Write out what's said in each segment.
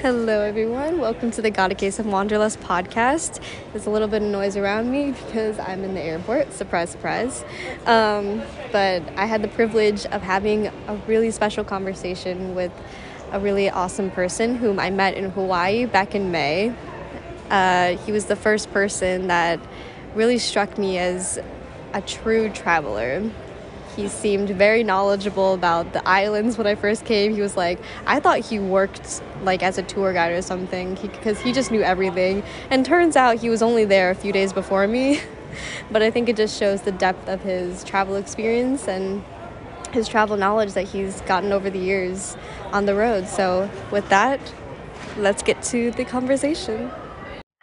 Hello, everyone. Welcome to the Got a Case of Wanderlust podcast. There's a little bit of noise around me because I'm in the airport. Surprise, surprise. Um, but I had the privilege of having a really special conversation with a really awesome person whom I met in Hawaii back in May. Uh, he was the first person that really struck me as a true traveler he seemed very knowledgeable about the islands when I first came. He was like, I thought he worked like as a tour guide or something because he, he just knew everything. And turns out he was only there a few days before me. but I think it just shows the depth of his travel experience and his travel knowledge that he's gotten over the years on the road. So, with that, let's get to the conversation.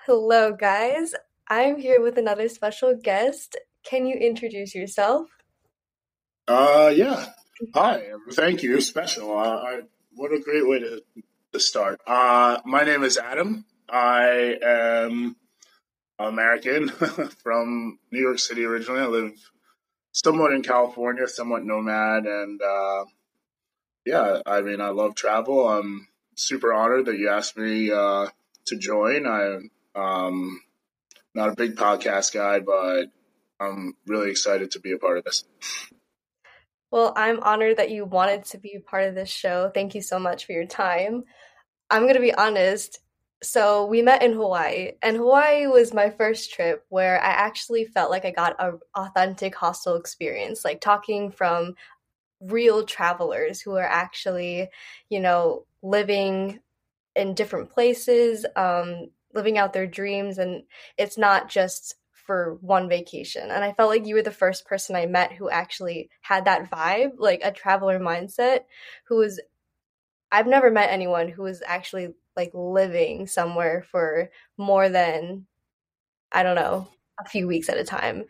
Hello, guys. I'm here with another special guest. Can you introduce yourself? Uh, yeah. Hi. Thank you. Special. Uh, I, what a great way to, to start. Uh, my name is Adam. I am American from New York City originally. I live somewhat in California, somewhat nomad, and uh, yeah, I mean, I love travel. I'm super honored that you asked me uh, to join. I'm um, not a big podcast guy, but I'm really excited to be a part of this. Well, I'm honored that you wanted to be part of this show. Thank you so much for your time. I'm going to be honest. So, we met in Hawaii, and Hawaii was my first trip where I actually felt like I got a authentic hostel experience, like talking from real travelers who are actually, you know, living in different places, um, living out their dreams, and it's not just for one vacation. And I felt like you were the first person I met who actually had that vibe, like a traveler mindset, who was I've never met anyone who was actually like living somewhere for more than I don't know, a few weeks at a time.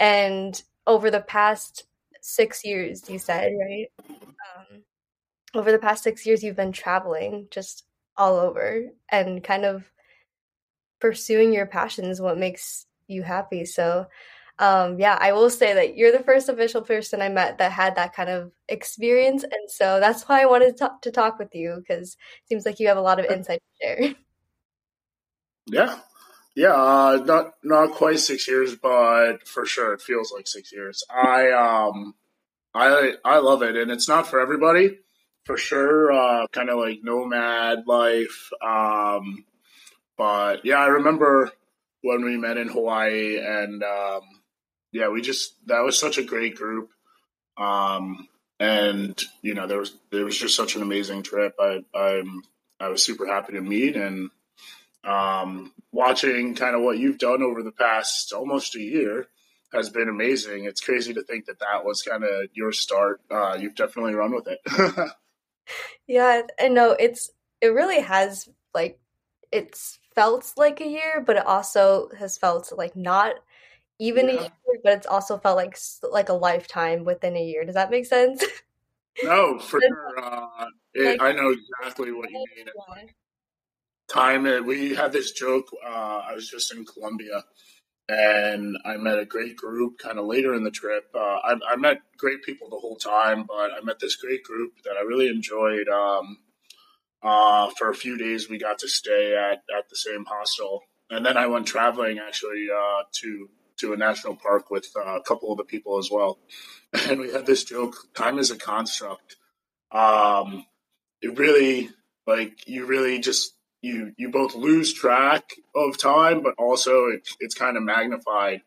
And over the past 6 years, you said, right? Um, over the past 6 years you've been traveling just all over and kind of pursuing your passions what makes you happy. So, um, yeah, I will say that you're the first official person I met that had that kind of experience, and so that's why I wanted to talk, to talk with you because it seems like you have a lot of insight to share. Yeah, yeah, uh, not not quite six years, but for sure it feels like six years. I um, I I love it, and it's not for everybody, for sure. Uh, kind of like nomad life, um, but yeah, I remember when we met in Hawaii, and um, yeah, we just that was such a great group, um, and you know there was there was just such an amazing trip. I I'm I was super happy to meet and um, watching kind of what you've done over the past almost a year has been amazing. It's crazy to think that that was kind of your start. Uh, you've definitely run with it. yeah, I know it's it really has like it's felt like a year, but it also has felt like not even yeah. a year, but it's also felt like like a lifetime within a year. Does that make sense? No, for sure. Uh, it, like, I know exactly what you mean. Time it. We had this joke. Uh, I was just in Colombia, and I met a great group. Kind of later in the trip, uh, I, I, met great people the whole time, but I met this great group that I really enjoyed. Um, uh, for a few days, we got to stay at, at the same hostel, and then I went traveling actually uh, to to a national park with uh, a couple of the people as well. And we had this joke: time is a construct. Um, it really, like, you really just you you both lose track of time, but also it, it's kind of magnified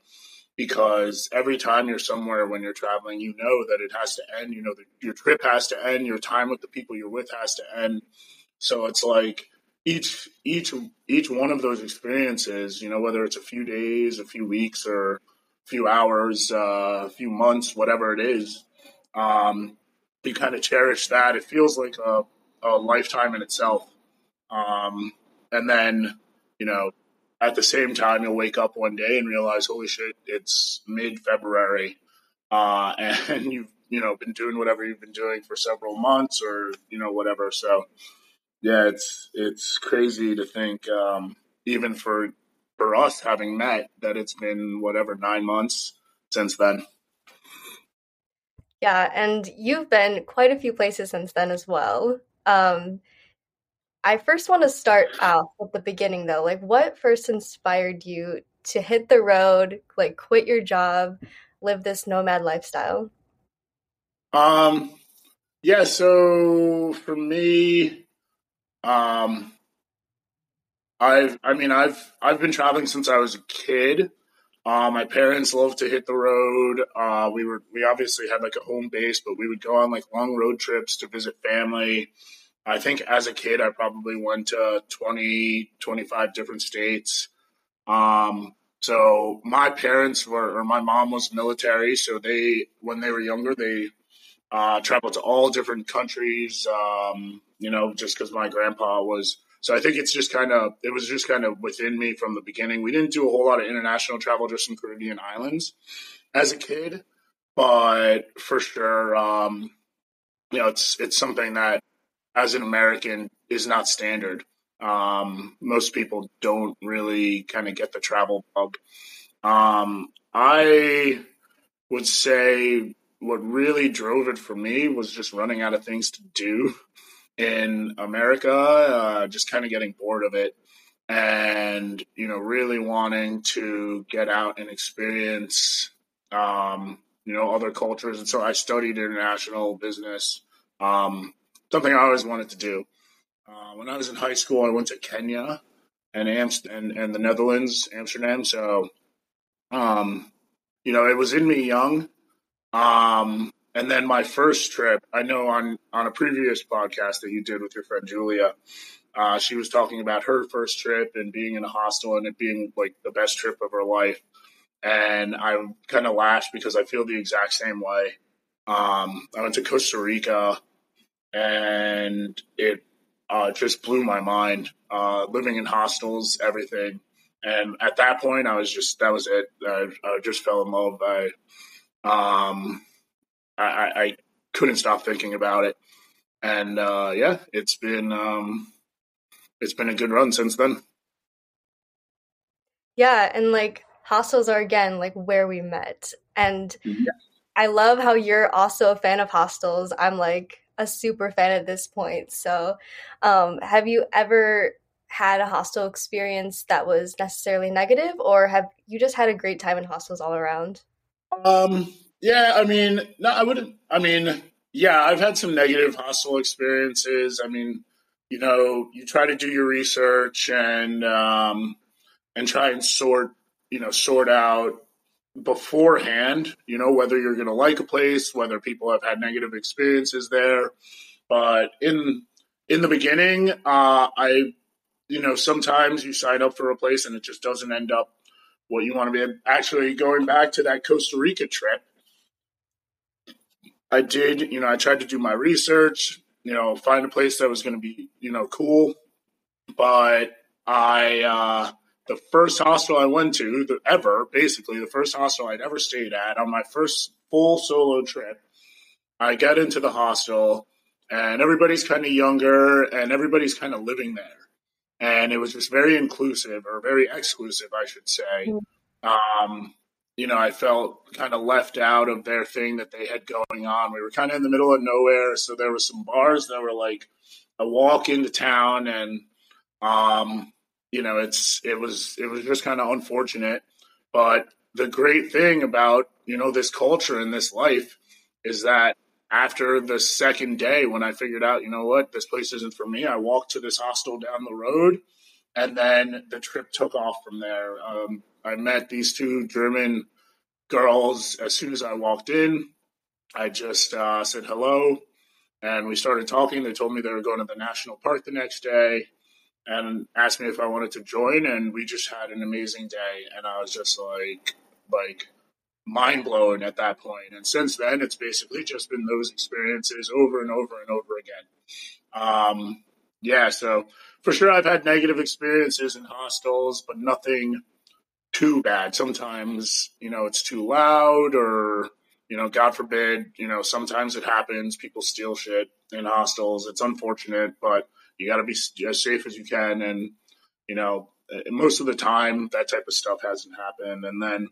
because every time you're somewhere when you're traveling, you know that it has to end. You know that your trip has to end. Your time with the people you're with has to end. So it's like each each each one of those experiences, you know, whether it's a few days, a few weeks, or a few hours, uh, a few months, whatever it is, um, you kind of cherish that. It feels like a, a lifetime in itself. Um, and then, you know, at the same time, you'll wake up one day and realize, holy shit, it's mid February, uh, and you've you know been doing whatever you've been doing for several months or you know whatever. So yeah, it's it's crazy to think, um, even for for us having met, that it's been whatever nine months since then. Yeah, and you've been quite a few places since then as well. Um, I first want to start off at the beginning though. Like, what first inspired you to hit the road, like, quit your job, live this nomad lifestyle? Um, yeah. So for me, um, I've, I mean, I've, I've been traveling since I was a kid. Uh, my parents loved to hit the road. Uh, we were, we obviously had like a home base, but we would go on like long road trips to visit family. I think as a kid, I probably went to 20, 25 different states. Um, so my parents were, or my mom was military. So they, when they were younger, they uh, traveled to all different countries, um, you know, just because my grandpa was. So I think it's just kind of, it was just kind of within me from the beginning. We didn't do a whole lot of international travel, just some Caribbean islands as a kid. But for sure, um, you know, it's, it's something that as an American is not standard. Um, most people don't really kind of get the travel bug. Um, I would say what really drove it for me was just running out of things to do in America, uh, just kind of getting bored of it and, you know, really wanting to get out and experience, um, you know, other cultures. And so I studied international business. Um, something I always wanted to do. Uh, when I was in high school, I went to Kenya and Amst- and, and the Netherlands, Amsterdam. So, um, you know, it was in me young. Um, and then my first trip, I know on on a previous podcast that you did with your friend Julia, uh, she was talking about her first trip and being in a hostel and it being like the best trip of her life. And I kind of laughed because I feel the exact same way. Um, I went to Costa Rica and it uh, just blew my mind. Uh, living in hostels, everything, and at that point, I was just that was it. I, I just fell in love. I, um, I, I couldn't stop thinking about it, and uh, yeah, it's been um, it's been a good run since then. Yeah, and like hostels are again like where we met, and yeah. I love how you're also a fan of hostels. I'm like a super fan at this point. So, um, have you ever had a hostel experience that was necessarily negative, or have you just had a great time in hostels all around? Um, yeah, I mean, no, I wouldn't. I mean, yeah, I've had some negative hostel experiences. I mean, you know, you try to do your research and um, and try and sort, you know, sort out beforehand, you know, whether you're going to like a place, whether people have had negative experiences there. But in in the beginning, uh, I, you know, sometimes you sign up for a place and it just doesn't end up what you want to be. Actually, going back to that Costa Rica trip, I did, you know, I tried to do my research, you know, find a place that was going to be, you know, cool. But I, uh, the first hostel I went to, the, ever, basically, the first hostel I'd ever stayed at on my first full solo trip. I got into the hostel, and everybody's kind of younger, and everybody's kind of living there. And it was just very inclusive, or very exclusive, I should say. Um, you know, I felt kind of left out of their thing that they had going on. We were kind of in the middle of nowhere, so there were some bars that were like a walk into town, and um, you know, it's it was it was just kind of unfortunate. But the great thing about you know this culture and this life is that after the second day, when I figured out, you know what, this place isn't for me, I walked to this hostel down the road, and then the trip took off from there. Um, I met these two German girls as soon as I walked in. I just uh, said hello, and we started talking. They told me they were going to the national park the next day and asked me if I wanted to join, and we just had an amazing day. And I was just like, like mind blowing at that point. And since then, it's basically just been those experiences over and over and over again. Um, yeah, so for sure, I've had negative experiences in hostels, but nothing too bad. Sometimes, you know, it's too loud or, you know, God forbid, you know, sometimes it happens. People steal shit in hostels. It's unfortunate, but you got to be as safe as you can. And, you know, most of the time that type of stuff hasn't happened. And then,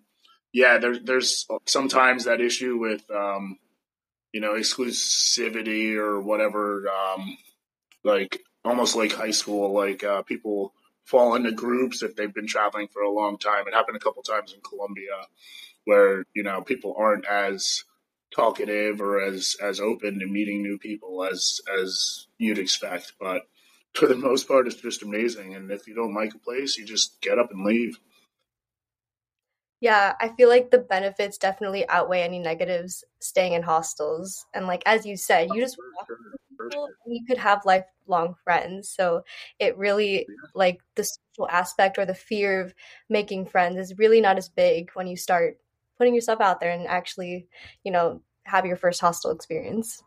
yeah, there, there's sometimes that issue with, um, you know, exclusivity or whatever, um, like almost like high school. Like uh, people fall into groups if they've been traveling for a long time. It happened a couple times in Colombia, where you know people aren't as talkative or as as open to meeting new people as as you'd expect. But for the most part, it's just amazing. And if you don't like a place, you just get up and leave. Yeah, I feel like the benefits definitely outweigh any negatives staying in hostels. And like as you said, you just people and you could have lifelong friends. So it really like the social aspect or the fear of making friends is really not as big when you start putting yourself out there and actually, you know, have your first hostel experience.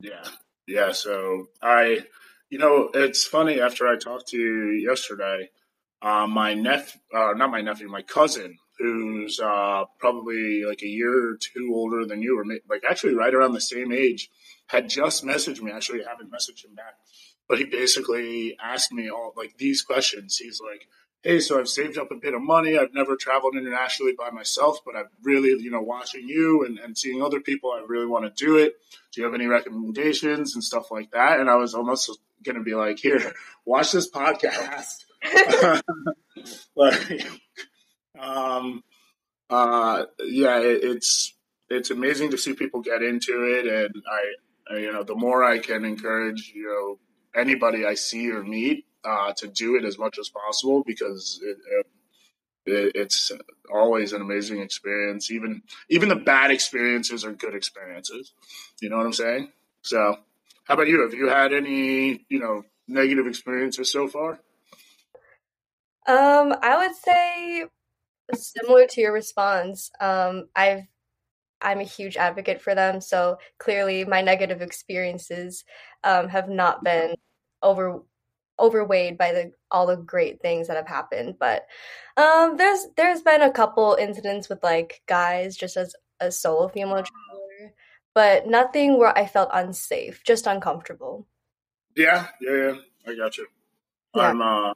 Yeah. Yeah. So I you know, it's funny after I talked to you yesterday, uh, my nephew, uh, not my nephew, my cousin, who's uh, probably like a year or two older than you, or like actually right around the same age, had just messaged me. Actually, I haven't messaged him back, but he basically asked me all like these questions. He's like, "Hey, so I've saved up a bit of money. I've never traveled internationally by myself, but I've really, you know, watching you and, and seeing other people, I really want to do it. Do you have any recommendations and stuff like that?" And I was almost going to be like, "Here, watch this podcast." like, um, uh, yeah, it, it's it's amazing to see people get into it, and I, I, you know, the more I can encourage, you know, anybody I see or meet uh, to do it as much as possible because it, it, it's always an amazing experience. Even even the bad experiences are good experiences. You know what I'm saying? So, how about you? Have you had any, you know, negative experiences so far? Um, I would say similar to your response. Um, I've I'm a huge advocate for them, so clearly my negative experiences um, have not been over overweighed by the all the great things that have happened. But um, there's there's been a couple incidents with like guys just as a solo female traveler, but nothing where I felt unsafe, just uncomfortable. Yeah, yeah, yeah. I got you. Yeah. I'm uh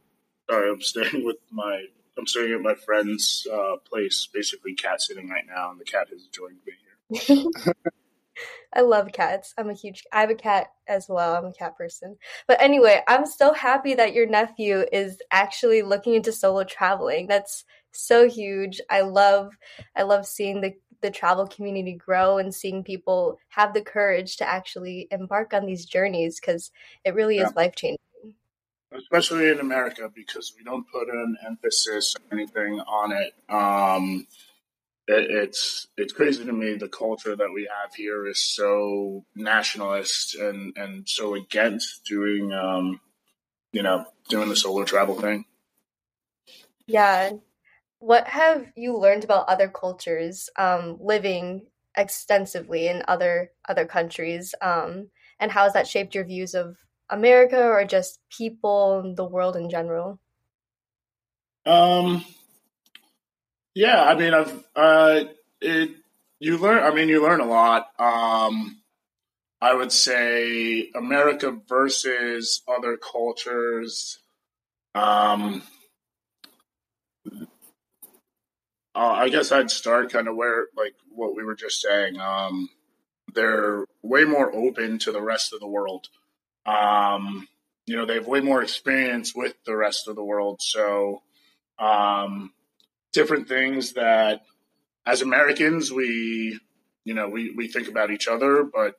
sorry, I'm staying with my I'm staying at my friend's uh, place, basically cat sitting right now, and the cat has joined me here. I love cats. I'm a huge I have a cat as well. I'm a cat person. But anyway, I'm so happy that your nephew is actually looking into solo traveling. That's so huge. I love I love seeing the the travel community grow and seeing people have the courage to actually embark on these journeys because it really yeah. is life changing especially in America, because we don't put an emphasis or anything on it. Um, it, it's it's crazy to me the culture that we have here is so nationalist and and so against doing um, you know doing the solo travel thing. Yeah. What have you learned about other cultures um, living extensively in other other countries, um, and how has that shaped your views of America or just people, the world in general? Um, yeah, I mean, I've uh, it you learn. I mean, you learn a lot. Um, I would say America versus other cultures. Um, uh, I guess I'd start kind of where, like, what we were just saying. Um, they're way more open to the rest of the world. Um, you know, they have way more experience with the rest of the world. So, um, different things that as Americans, we, you know, we, we think about each other, but,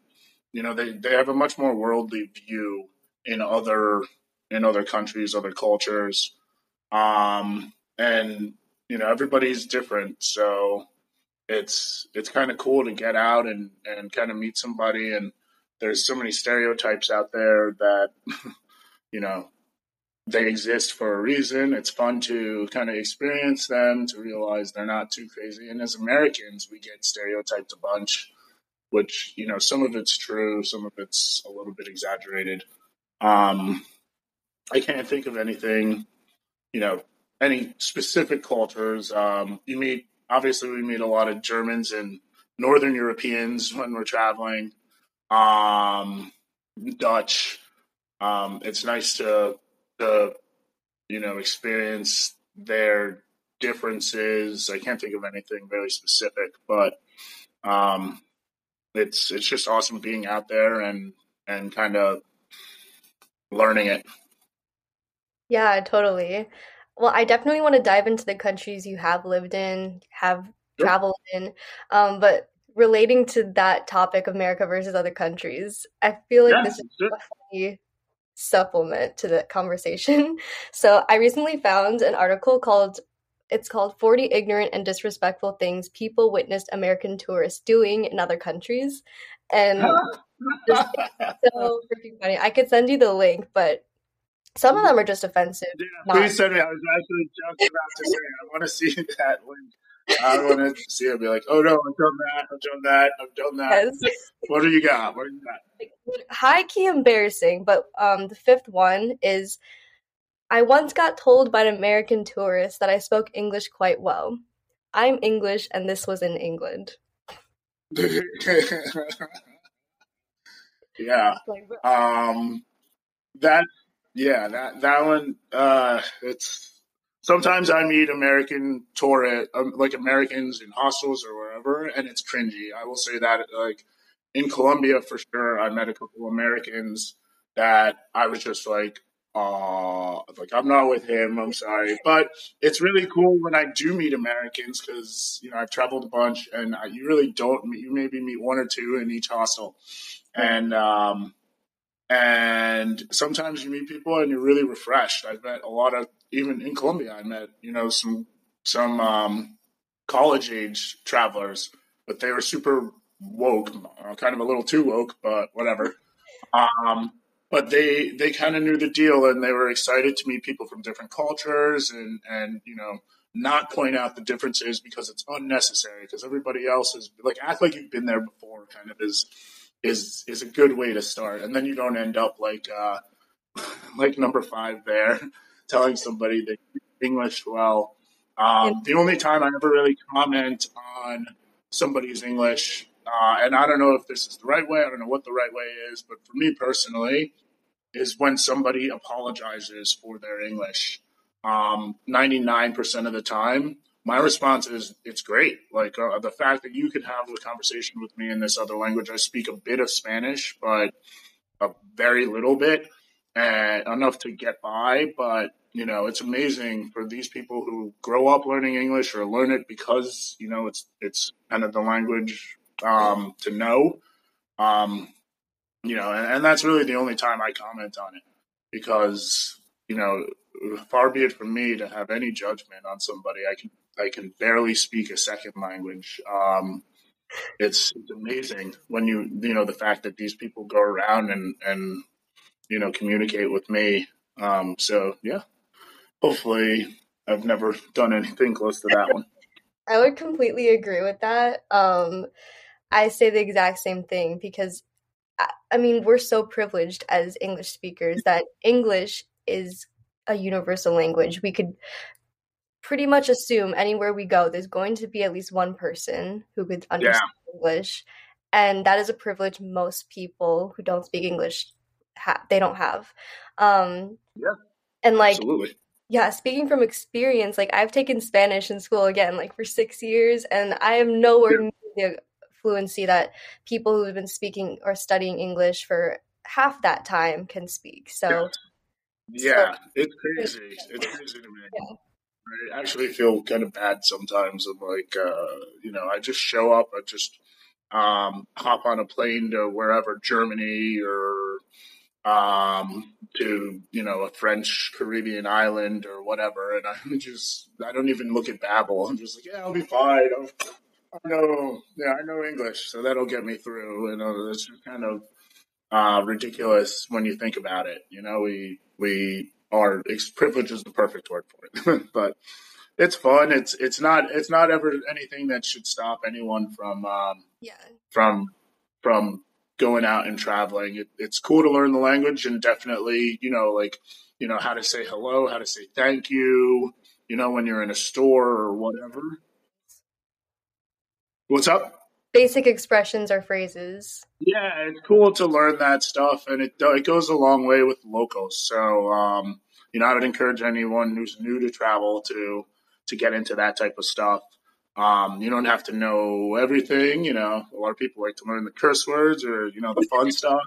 you know, they, they have a much more worldly view in other, in other countries, other cultures. Um, and, you know, everybody's different. So it's, it's kind of cool to get out and, and kind of meet somebody and, there's so many stereotypes out there that you know they exist for a reason. It's fun to kind of experience them to realize they're not too crazy. And as Americans, we get stereotyped a bunch, which you know some of it's true, some of it's a little bit exaggerated. Um, I can't think of anything, you know, any specific cultures. Um, you meet obviously we meet a lot of Germans and Northern Europeans when we're traveling um, Dutch. Um, it's nice to, to, you know, experience their differences. I can't think of anything very specific, but um, it's it's just awesome being out there and and kind of learning it. Yeah, totally. Well, I definitely want to dive into the countries you have lived in, have Sure. traveled in. Um, but relating to that topic, of America versus other countries, I feel like Yeah, this is a funny supplement to the conversation. So I recently found an article called it's called 40 Ignorant and Disrespectful Things People Witnessed American Tourists Doing in Other Countries. And so freaking funny. I could send you the link, but some of mm-hmm. them are just offensive. Yeah, please send me. I was actually just about to say I want to see that link. I want to see it. Be like, oh no, I've done that. I've done that. I've done that. yes. What do you got? What do you got? high key embarrassing, but um, the fifth one is I once got told by an American tourist that I spoke English quite well. I'm English, and this was in England. yeah. Um. That. Yeah. That. That one. Uh. It's. Sometimes I meet American tourist, um, like Americans in hostels or wherever, and it's cringy. I will say that. Like in Colombia, for sure, I met a couple Americans that I was just like, uh, like I'm not with him. I'm sorry, but it's really cool when I do meet Americans because you know I've traveled a bunch, and I, you really don't. You maybe meet one or two in each hostel, and um, and sometimes you meet people and you're really refreshed. I've met a lot of even in Colombia. I met you know some some um, college age travelers, but they were super woke, uh, kind of a little too woke, but whatever. Um, but they they kind of knew the deal and they were excited to meet people from different cultures and and you know not point out the differences because it's unnecessary because everybody else is like act like you've been there before kind of is is is a good way to start and then you don't end up like uh like number five there telling somebody that speak english well um the only time i ever really comment on somebody's english uh, and I don't know if this is the right way. I don't know what the right way is, but for me personally, is when somebody apologizes for their English. Um, 99% of the time, my response is it's great. Like uh, the fact that you could have a conversation with me in this other language. I speak a bit of Spanish, but a very little bit, and enough to get by. But you know, it's amazing for these people who grow up learning English or learn it because you know it's it's kind of the language um, to know. Um, you know, and, and that's really the only time I comment on it because you know, far be it from me to have any judgment on somebody. I can I can barely speak a second language. Um, it's it's amazing when you you know the fact that these people go around and and you know communicate with me. Um, so yeah, hopefully I've never done anything close to that one. I would completely agree with that. Um, I say the exact same thing because I, mean, we're so privileged as English speakers that English is a universal language. We could pretty much assume anywhere we go, there's going to be at least one person who could Yeah, understand English, and that is a privilege most people who don't speak English have, they don't have. Um, yeah, and like absolutely. Yeah, speaking from experience, like I've taken Spanish in school again, like for six years, and I am nowhere near the fluency that people who have been speaking or studying English for half that time can speak. yeah, So, so yeah. It's crazy. It's crazy to me. yeah, I actually feel kind of bad sometimes. I'm like, uh, you know, I just show up, I just um, hop on a plane to wherever, Germany or um, to, you know, a French Caribbean island or whatever. And I'm just, I don't even look at Babbel. I'm just like, yeah, I'll be fine. I'll, I know, yeah, I know English, so that'll get me through. You know, it's just kind of uh, ridiculous when you think about it. You know, we we are privilege is the perfect word for it, but it's fun. It's it's not it's not ever anything that should stop anyone from um, yeah, from from going out and traveling. It, it's cool to learn the language and definitely you know like you know how to say hello, how to say thank you. You know when you're in a store or whatever. What's up? basic expressions or phrases. Yeah, it's cool to learn that stuff, and it it goes a long way with locals. So, um, you know, I would encourage anyone who's new to travel to to get into that type of stuff. Um, you don't have to know everything. You know, a lot of people like to learn the curse words or you know the fun stuff.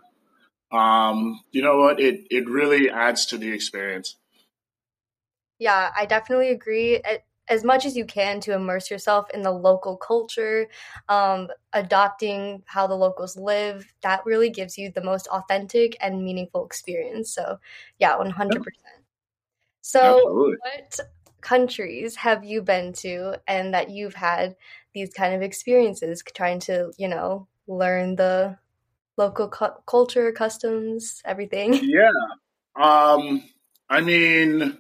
um, you know what? It it really adds to the experience. Yeah, I definitely agree. As much as you can to immerse yourself in the local culture, um, adopting how the locals live, that really gives you the most authentic and meaningful experience. So, yeah, 100%. So, Absolutely. what countries have you been to and that you've had these kind of experiences trying to, you know, learn the local cu- culture, customs, everything? Yeah. Um, I mean,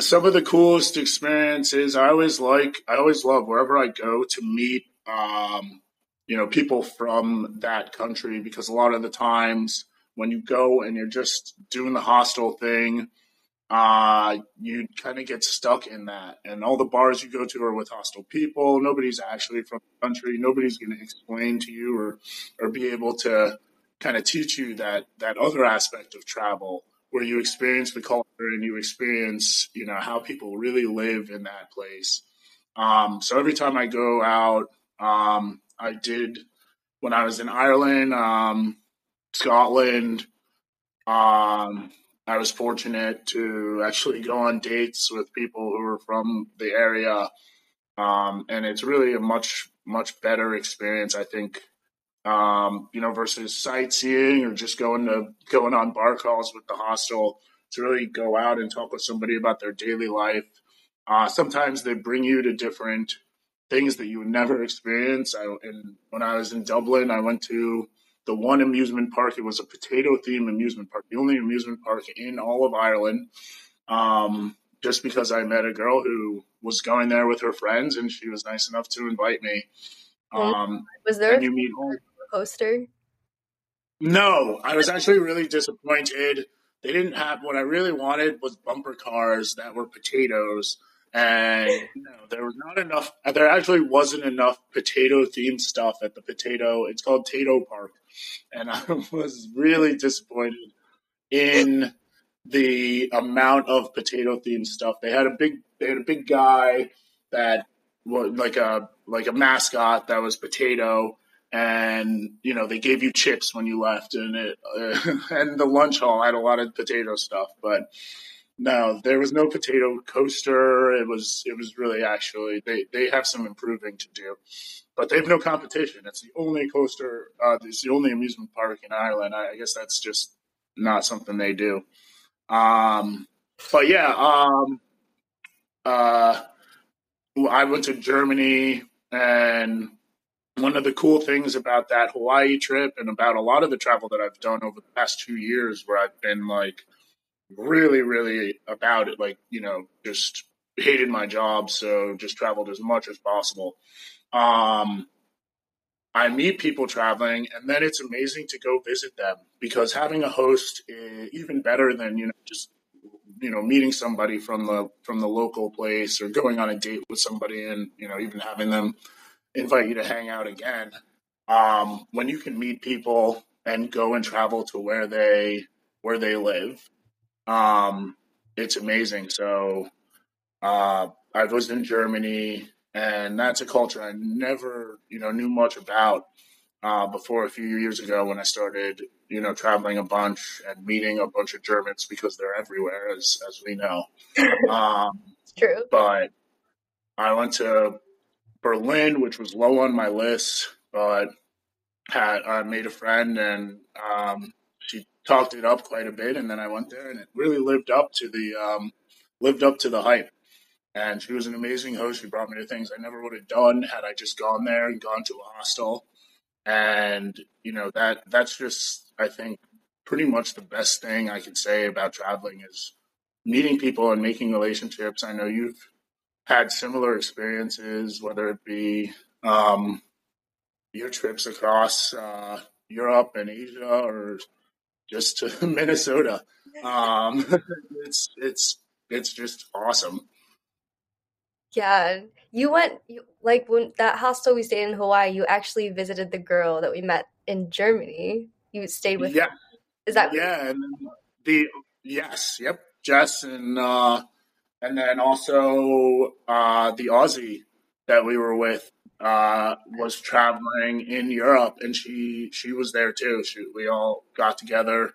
some of the coolest experiences I always like, I always love wherever I go to meet, um, you know, people from that country because a lot of the times when you go and you're just doing the hostel thing, uh, you kind of get stuck in that. And all the bars you go to are with hostile people. Nobody's actually from the country. Nobody's going to explain to you or, or be able to kind of teach you that, that other aspect of travel where you experience the culture and you experience, you know, how people really live in that place. Um, so every time I go out, um, I did when I was in Ireland, um, Scotland, um, I was fortunate to actually go on dates with people who were from the area. Um, and it's really a much, much better experience, I think, um, you know, versus sightseeing or just going to going on bar calls with the hostel to really go out and talk with somebody about their daily life. Uh, sometimes they bring you to different things that you would never experience. I, and when I was in Dublin, I went to the one amusement park. It was a potato themed amusement park, the only amusement park in all of Ireland. Um, just because I met a girl who was going there with her friends, and she was nice enough to invite me. Um, was there a meet poster? No, I was actually really disappointed. They didn't have what I really wanted was bumper cars that were potatoes and no, there was not enough. There actually wasn't enough potato themed stuff at the potato. It's called Tayto Park, and I was really disappointed in the amount of potato themed stuff. They had a big, they had a big guy that was like a like a mascot that was potato, and you know they gave you chips when you left, and it uh, and the lunch hall had a lot of potato stuff, but no, there was no potato coaster. It was it was really actually they they have some improving to do, but they have no competition. It's the only coaster. Uh, it's the only amusement park in Ireland. I, I guess that's just not something they do. Um, but yeah, um, uh, I went to Germany, and one of the cool things about that Hawaii trip and about a lot of the travel that I've done over the past two years, where I've been like really, really about it. Like, you know, just hated my job, so just traveled as much as possible. Um, I meet people traveling, and then it's amazing to go visit them because having a host is even better than you know just you know meeting somebody from the from the local place or going on a date with somebody and you know even having them invite you to hang out again. Um, when you can meet people and go and travel to where they where they live um, it's amazing. So uh, I was in Germany, and that's a culture I never, you know, knew much about uh, before a few years ago when I started, you know, traveling a bunch and meeting a bunch of Germans because they're everywhere, as as we know. Um, it's true. But I went to Berlin, which was low on my list, but had I made a friend and um, she talked it up quite a bit, and then I went there, and it really lived up to the um, lived up to the hype. And she was an amazing host. She brought me to things I never would have done had I just gone there and gone to a hostel. And you know that that's just I think pretty much the best thing I can say about traveling is meeting people and making relationships. I know you've had similar experiences, whether it be um, your trips across uh, Europe and Asia or just to Minnesota. Um, it's it's it's just awesome. Yeah, you went you, like when that hostel we stayed in Hawaii. You actually visited the girl that we met in Germany. You stayed with. Yeah. Her. Is that yeah? And the yes, yep, Jess and uh, and then also uh, the Aussie that we were with. uh, was traveling in Europe, and she she was there too. She, we all got together,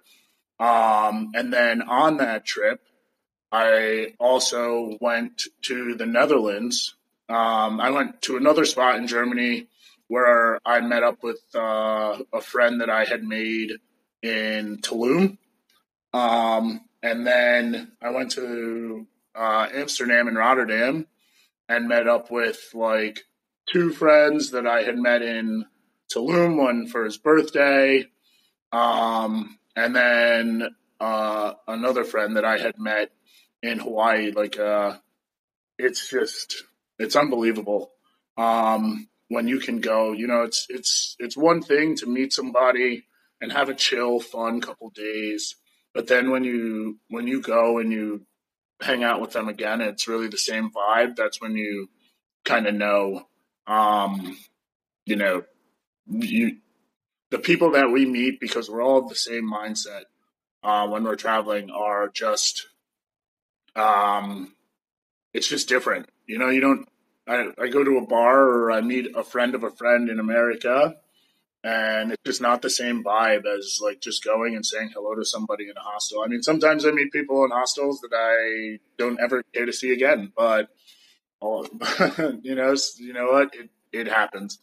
um, and then on that trip, I also went to the Netherlands. Um, I went to another spot in Germany where I met up with uh, a friend that I had made in Tulum. Um, and then I went to uh, Amsterdam and Rotterdam and met up with like two friends that I had met in Tulum, one for his birthday, um, and then uh, another friend that I had met in Hawaii. Like, uh, it's just it's unbelievable um, when you can go. You know, it's it's it's one thing to meet somebody and have a chill, fun couple days, but then when you when you go and you hang out with them again, it's really the same vibe. That's when you kind of know, um, you know, you the people that we meet because we're all of the same mindset uh, when we're traveling are just um, it's just different. You know, you don't. I, I go to a bar or I meet a friend of a friend in America, and it's just not the same vibe as like just going and saying hello to somebody in a hostel. I mean, sometimes I meet people in hostels that I don't ever care to see again, but oh, you know, you know what? It it happens.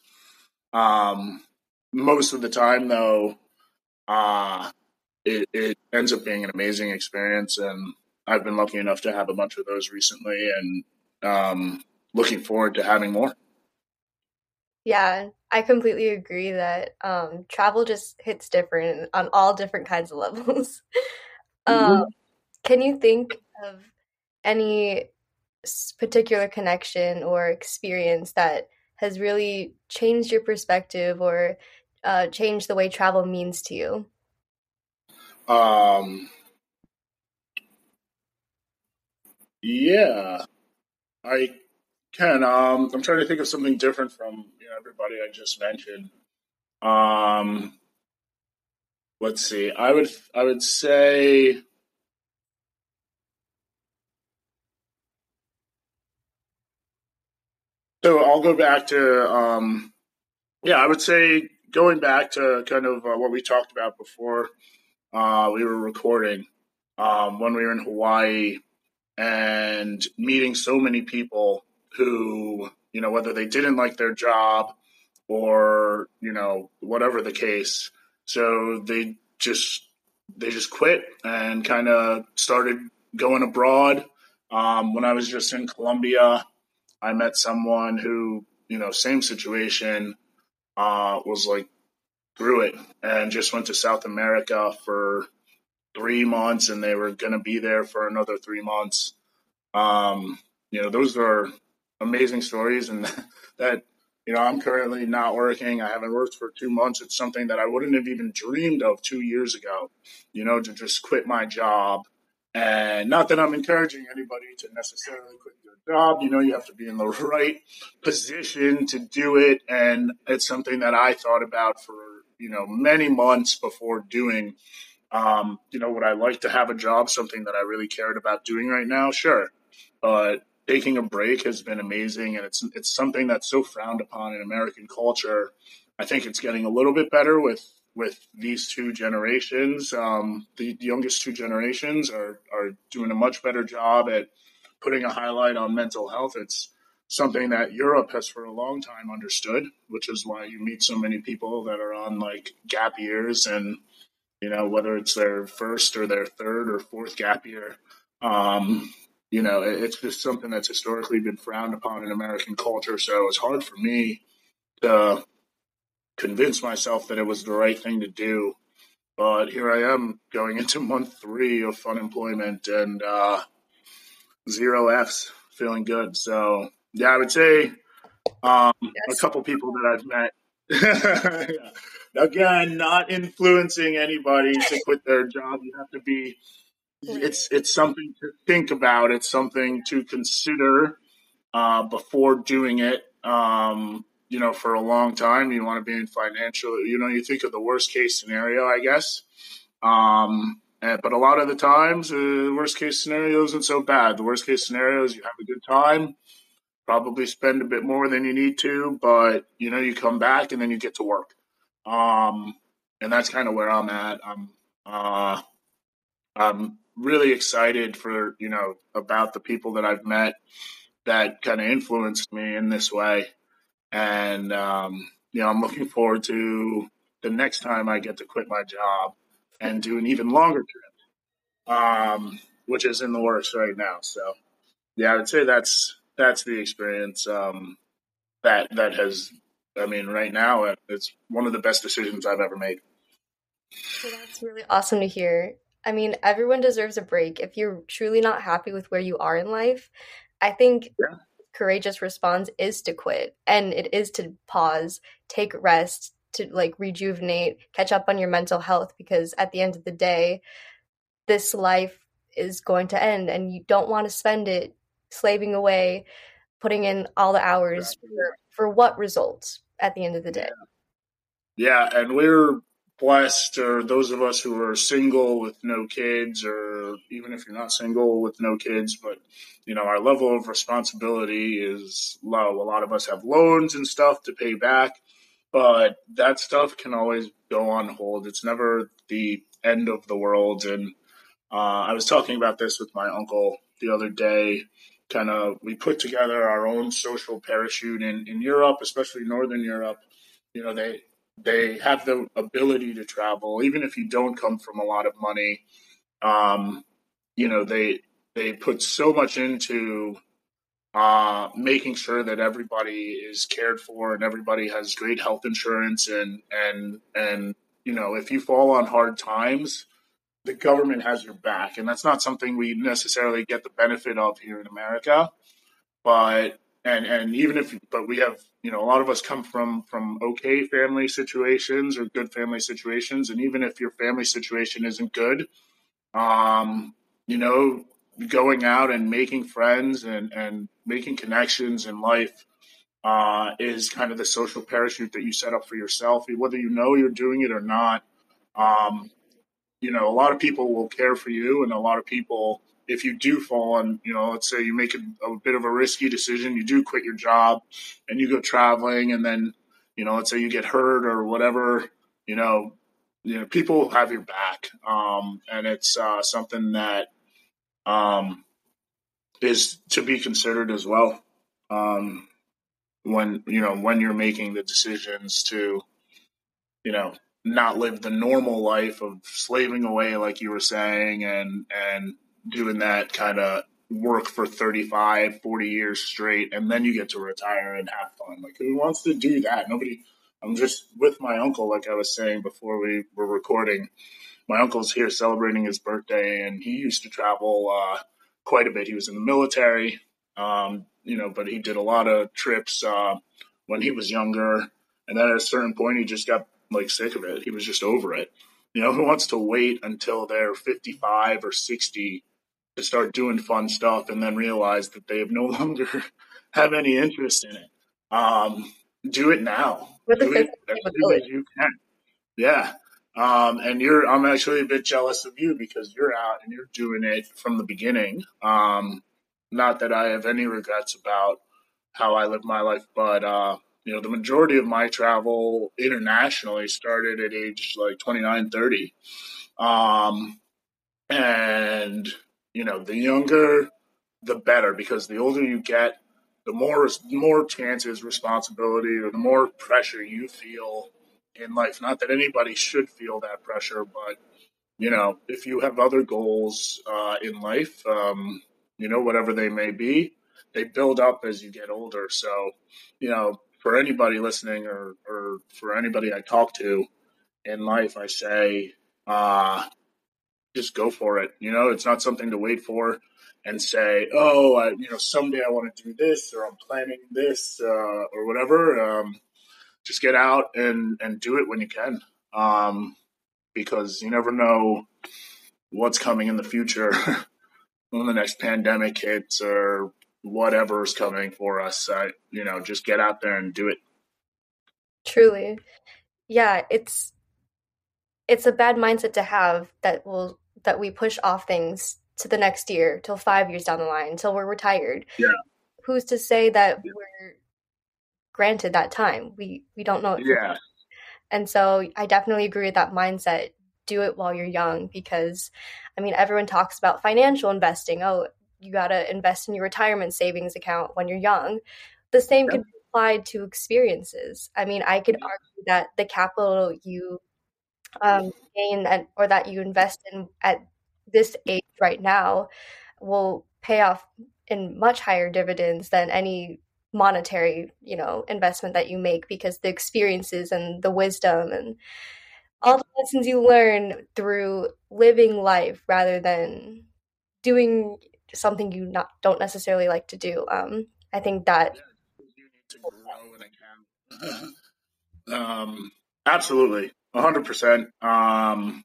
Um, most of the time, though, uh, it, it ends up being an amazing experience, and I've been lucky enough to have a bunch of those recently, and um, looking forward to having more. Yeah, I completely agree that um, travel just hits different on all different kinds of levels. mm-hmm. um, can you think of any particular connection or experience that has really changed your perspective or uh, changed the way travel means to you? Um, Yeah, I can. Um, I'm trying to think of something different from you know, everybody I just mentioned. Um, let's see. I would I would say. So I'll go back to um, yeah. I would say going back to kind of uh, what we talked about before uh, we were recording um, when we were in Hawaii and meeting so many people who, you know, whether they didn't like their job or, you know, whatever the case. So they just they just quit and kind of started going abroad. Um, when I was just in Colombia, I met someone who, you know, same situation, uh, was like through it and just went to South America for three months and they were going to be there for another three months. Um, you know, those are amazing stories and that, you know, I'm currently not working. I haven't worked for two months. It's something that I wouldn't have even dreamed of two years ago, you know, to just quit my job. And not that I'm encouraging anybody to necessarily quit their job. You know, you have to be in the right position to do it. And it's something that I thought about for, you know, many months before doing um, you know, would I like to have a job, something that I really cared about doing right now? Sure. But taking a break has been amazing and it's it's something that's so frowned upon in American culture. I think it's getting a little bit better with with these two generations. Um, the, youngest two generations are are doing a much better job at putting a highlight on mental health. It's something that Europe has for a long time understood, which is why you meet so many people that are on like gap years and you know, whether it's their first or their third or fourth gap year. Um, you know, it's just something that's historically been frowned upon in American culture. So it's hard for me to convince myself that it was the right thing to do. But here I am going into month three of unemployment and uh, zero Fs, feeling good. So, yeah, I would say um, yes. a couple people that I've met. yeah again, not influencing anybody to quit their job. You have to be. It's it's something to think about. It's something to consider uh, before doing it. Um, you know, for a long time, you want to be in financial. You know, you think of the worst case scenario, I guess. Um, and, but a lot of the times, uh, the worst case scenario isn't so bad. The worst case scenario is you have a good time, probably spend a bit more than you need to, but you know, you come back and then you get to work. Um, and that's kind of where I'm at. I'm, uh, I'm really excited for, you know, about the people that I've met that kind of influenced me in this way. And, um, you know, I'm looking forward to the next time I get to quit my job and do an even longer trip, um, which is in the works right now. So, yeah, I would say that's that's the experience um, that that has. I mean, right now uh, it's one of the best decisions I've ever made. Well, that's really awesome to hear. I mean, everyone deserves a break. If you're truly not happy with where you are in life, I think yeah. courageous response is to quit and it is to pause, take rest, to like rejuvenate, catch up on your mental health because at the end of the day, this life is going to end and you don't want to spend it slaving away, putting in all the hours for, for what results at the end of the day. Yeah, and we're blessed, or those of us who are single with no kids, or even if you're not single with no kids, but you know, our level of responsibility is low. A lot of us have loans and stuff to pay back, but that stuff can always go on hold. It's never the end of the world. And uh, I was talking about this with my uncle the other day kind of we put together our own social parachute in, in Europe, especially Northern Europe. You know, they they have the ability to travel, even if you don't come from a lot of money. Um, you know, they they put so much into uh, making sure that everybody is cared for and everybody has great health insurance and and and you know, if you fall on hard times, the government has your back, and that's not something we necessarily get the benefit of here in America. But and and even if but we have you know a lot of us come from from okay family situations or good family situations, and even if your family situation isn't good, um, you know, going out and making friends and and making connections in life uh, is kind of the social parachute that you set up for yourself, whether you know you're doing it or not. Um, you know, a lot of people will care for you, and a lot of people, if you do fall on, you know, let's say you make a, a bit of a risky decision, you do quit your job, and you go traveling, and then, you know, let's say you get hurt or whatever, you know, you know, people have your back, um, and it's uh, something that um, is to be considered as well. Um, when you know when you're making the decisions to, you know, not live the normal life of slaving away, like you were saying, and and doing that kind of work for 35, 40 years straight, and then you get to retire and have fun. Like, who wants to do that? Nobody. I'm just with my uncle, like I was saying before we were recording. My uncle's here celebrating his birthday, and he used to travel uh, quite a bit. He was in the military, um, you know, but he did a lot of trips uh, when he was younger. And then at a certain point, he just got like sick of it. He was just over it. You know, who wants to wait until they're 55 or 60 to start doing fun stuff and then realize that they have no longer have any interest in it? Um, do it now. Do it as soon as you can. Yeah. Um, and you're, I'm actually a bit jealous of you because you're out and you're doing it from the beginning. Um, not that I have any regrets about how I live my life, but, uh, you know, the majority of my travel internationally started at age like 29, 30. Um, and, you know, the younger, the better, because the older you get, the more, more chances, responsibility, or the more pressure you feel in life. Not that anybody should feel that pressure, but, you know, if you have other goals uh, in life, um, you know, whatever they may be, they build up as you get older. So, you know, for anybody listening or, or for anybody I talk to in life, I say, uh, just go for it. You know, it's not something to wait for and say, oh, I, you know, someday I want to do this or I'm planning this uh, or whatever. Um, just get out and, and do it when you can. Um, because you never know what's coming in the future when the next pandemic hits or whatever is coming for us. Uh, you know, just get out there and do it. Truly, yeah, it's it's a bad mindset to have that will that we push off things to the next year till five years down the line until we're retired. Yeah. who's to say that we're granted that time? We we don't know. yeah. And so I definitely agree with that mindset. Do it while you're young because I mean everyone talks about financial investing. Oh, you got to invest in your retirement savings account when you're young. The same can be applied to experiences. I mean, I could argue that the capital you um, gain and, or that you invest in at this age right now will pay off in much higher dividends than any monetary you know investment that you make because the experiences and the wisdom and all the lessons you learn through living life rather than doing something you not don't necessarily like to do um i think that um absolutely 100% um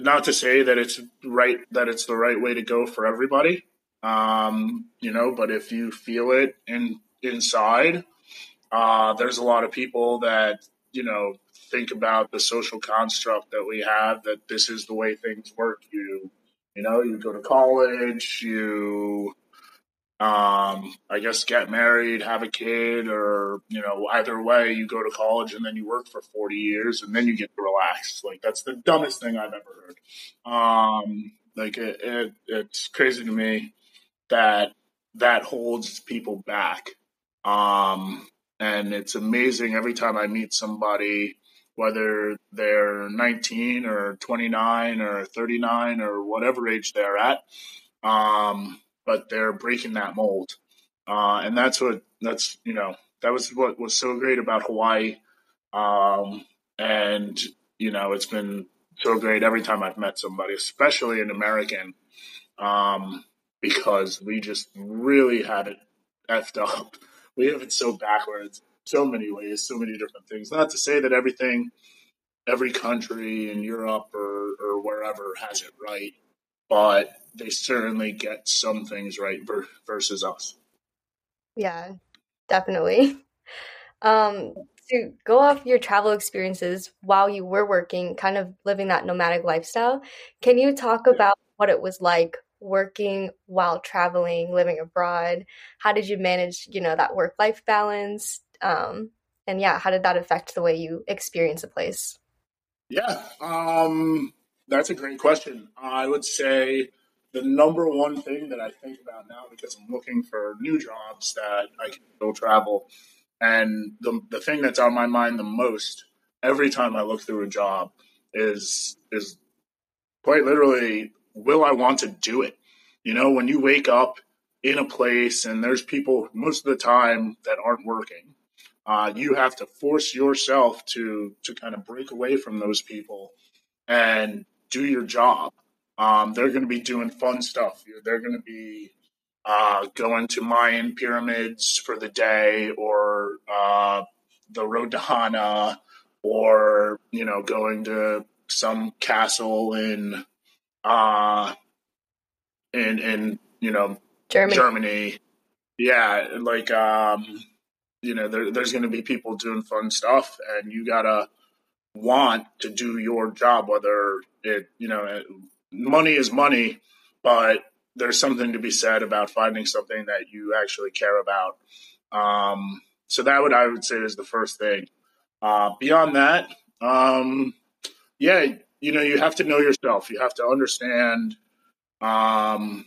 not to say that it's right that it's the right way to go for everybody um, you know, but if you feel it in inside, uh, there's a lot of people that you know think about the social construct that we have that this is the way things work. You you know, you go to college, you um, I guess get married, have a kid, or you know, either way, you go to college and then you work for forty years and then you get to relax. Like that's the dumbest thing I've ever heard. Um, like it, it, it's crazy to me that that holds people back. Um, and it's amazing every time I meet somebody, whether they're 19 or 29 or 39 or whatever age they're at, um, but they're breaking that mold. Uh, and that's what, that's, you know, that was what was so great about Hawaii. Um, and, you know, it's been so great every time I've met somebody, especially an American. Um, because we just really had it effed up. We have it so backwards, so many ways, so many different things. Not to say that everything, every country in Europe or, or wherever has it right, but they certainly get some things right versus us. Yeah, definitely. Um, to go off your travel experiences while you were working, kind of living that nomadic lifestyle, can you talk about what it was like working while traveling, living abroad? How did you manage, you know, that work life balance? Um, and yeah, how did that affect the way you experience a place? Yeah, um, that's a great question. I would say the number one thing that I think about now because I'm looking for new jobs that I can go travel, and the the thing that's on my mind the most every time I look through a job is is quite literally will I want to do it? You know, when you wake up in a place and there's people most of the time that aren't working, uh, you have to force yourself to to kind of break away from those people and do your job. Um, they're going to be doing fun stuff. They're going to be uh, going to Mayan pyramids for the day, or uh, the Road to Hana, or you know, going to some castle in uh, in in you know Germany. Germany. Yeah, like um, you know, there, there's going to be people doing fun stuff, and you gotta want to do your job. Whether it, you know, money is money, but there's something to be said about finding something that you actually care about. Um, so that would I would say is the first thing. Uh, beyond that, um, yeah, you know, you have to know yourself. You have to understand, um,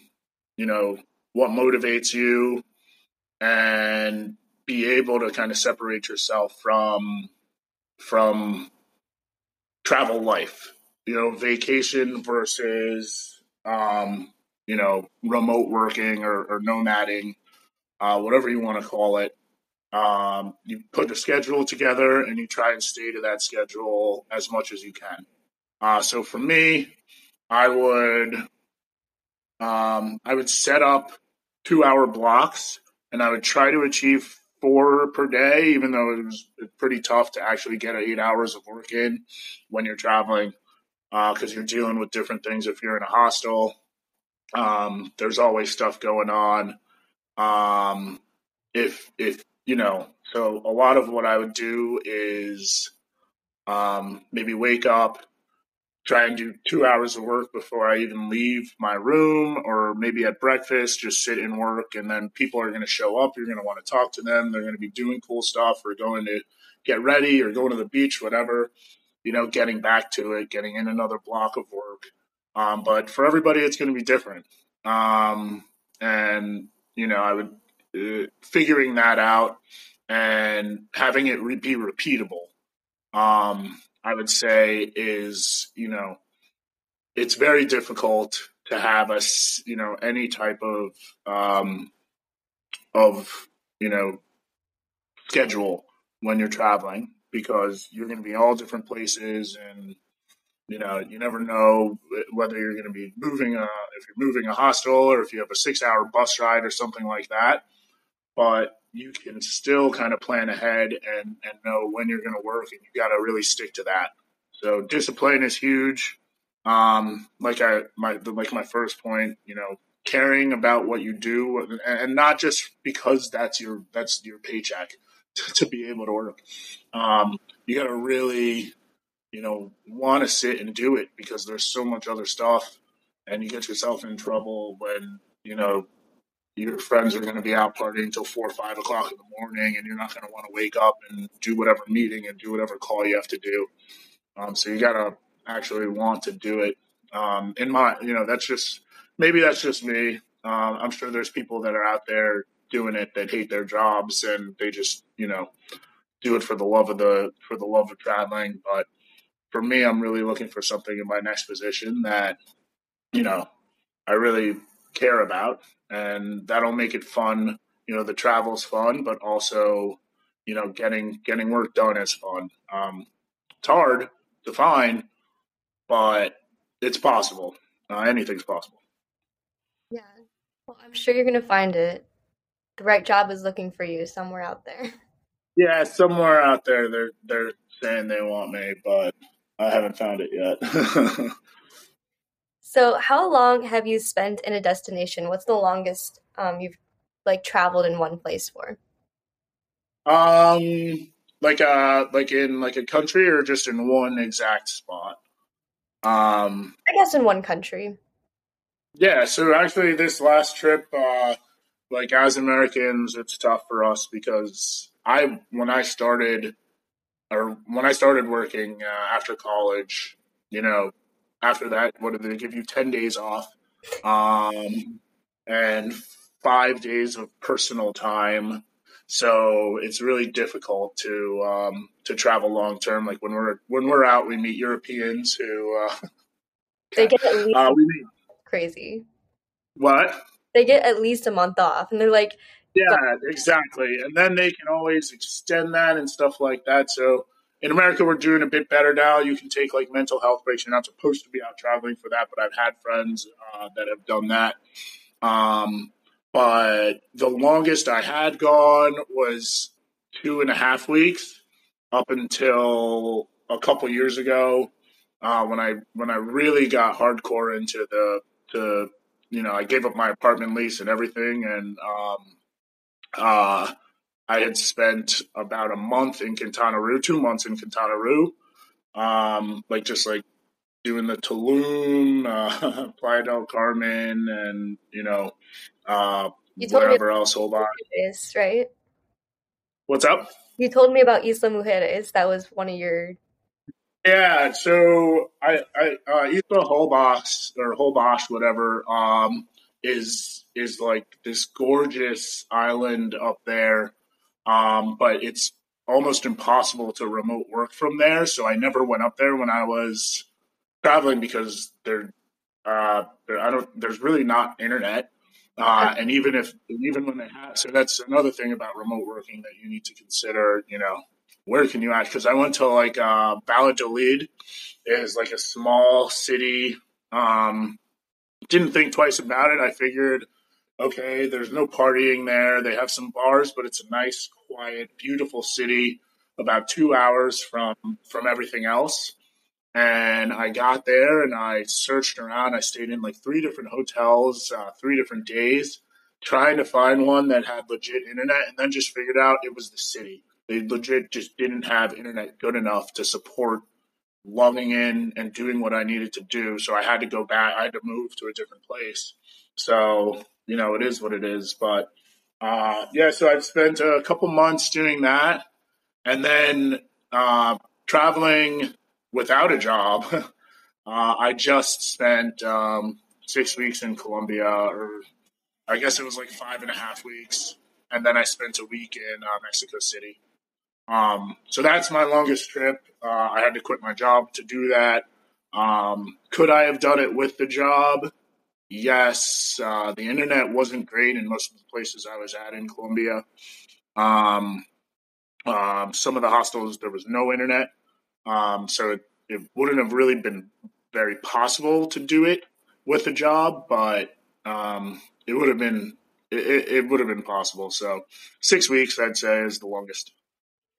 you know, what motivates you and be able to kind of separate yourself from from travel life. You know vacation versus um you know remote working or, or nomading uh, whatever you want to call it. Um, you put a schedule together and you try and stay to that schedule as much as you can. Uh, so for me, I would um, I would set up two hour blocks and I would try to achieve four per day, even though it was pretty tough to actually get eight hours of work in when you're traveling because uh, you're dealing with different things. If you're in a hostel, um, there's always stuff going on. Um, if if you know, so a lot of what I would do is um, maybe wake up, try and do two hours of work before I even leave my room, or maybe at breakfast, just sit and work. And then people are going to show up. You're going to want to talk to them. They're going to be doing cool stuff or going to get ready or going to the beach, whatever. You know, getting back to it, getting in another block of work. Um, but for everybody, it's going to be different. Um, and you know, I would uh, figuring that out and having it re- be repeatable. Um, I would say is, you know, it's very difficult to have us, you know, any type of, um, of, you know, schedule when you're traveling because you're going to be all different places and, you know, you never know whether you're going to be moving a, if you're moving a hostel or if you have a six hour bus ride or something like that. But you can still kind of plan ahead and, and know when you're going to work, and you got to really stick to that. So discipline is huge. Um, like I my like my first point, you know, caring about what you do, and not just because that's your that's your paycheck to, to be able to work. Um, you got to really, you know, want to sit and do it because there's so much other stuff, and you get yourself in trouble when you know your friends are going to be out partying until four or five o'clock in the morning, and you're not going to want to wake up and do whatever meeting and do whatever call you have to do. Um, so you got to actually want to do it. Um, in my, you know, that's just maybe that's just me. Um, I'm sure there's people that are out there doing it that hate their jobs and they just, you know, do it for the love of the for the love of traveling. But for me, I'm really looking for something in my next position that, you know, I really care about and that'll make it fun. You know, the travel's fun, but also, you know, getting getting work done is fun. Um, it's hard to find, but it's possible. Uh, anything's possible. Yeah. Well, I'm sure you're gonna find it. The right job is looking for you somewhere out there. Yeah, somewhere out there they're they're saying they want me, but I haven't found it yet. So, how long have you spent in a destination? What's the longest um, you've like traveled in one place for? Um, like uh, like in like a country or just in one exact spot. Um, I guess in one country. Yeah. So actually, this last trip, uh, like as Americans, it's tough for us because I when I started or when I started working uh, after college, you know, after that, what did they give you? 10 days off um, and five days of personal time. So it's really difficult to um, to travel long term. Like when we're when we're out, we meet Europeans who uh, they get at least uh, meet, crazy. What? They get at least a month off, and they're like, "Yeah, exactly." And then they can always extend that and stuff like that. So in America, we're doing a bit better now. You can take like mental health breaks. You're not supposed to be out traveling for that, but I've had friends uh, that have done that. Um, but the longest I had gone was two and a half weeks up until a couple years ago uh, when I when I really got hardcore into the to you know I gave up my apartment lease and everything and um, uh, I had spent about a month in Quintana Roo, two months in Quintana Roo, um, like just like doing the Tulum, uh, Playa del Carmen, and you know, uh, you whatever else. Hold on, is right. What's up? You told me about Isla Mujeres. That was one of your. Yeah, so I, I uh, Isla Holbox or Holbox, whatever, um, is is like this gorgeous island up there um, but it's almost impossible to remote work from there. So I never went up there when I was traveling because there, uh, there I don't. There's really not internet. Uh, and even if even when they have, so that's another thing about remote working that you need to consider. You know, where can you act? Because I went to like uh, Valladolid, is like a small city. Um, didn't think twice about it. I figured okay, there's no partying there. They have some bars, but it's a nice, quiet, beautiful city about two hours from from everything else. And I got there and I searched around. I stayed in like three different hotels, uh, three different days, trying to find one that had legit internet, and then just figured out it was the city. They legit just didn't have internet good enough to support logging in and doing what I needed to do. So I had to go back. I had to move to a different place. So you know, it is what it is. But uh, yeah, so I've spent a couple months doing that, and then uh, traveling without a job. uh, I just spent um, six weeks in Colombia, or I guess it was like five and a half weeks, and then I spent a week in uh, Mexico City. Um, so that's my longest trip. Uh, I had to quit my job to do that. Um, could I have done it with the job? Yes. Uh, the internet wasn't great in most of the places I was at in Colombia. Um, um, some of the hostels there was no internet, um, so it, it wouldn't have really been very possible to do it with a job, but um, it would have been it, it, would have been possible. So six weeks, I'd say, is the longest.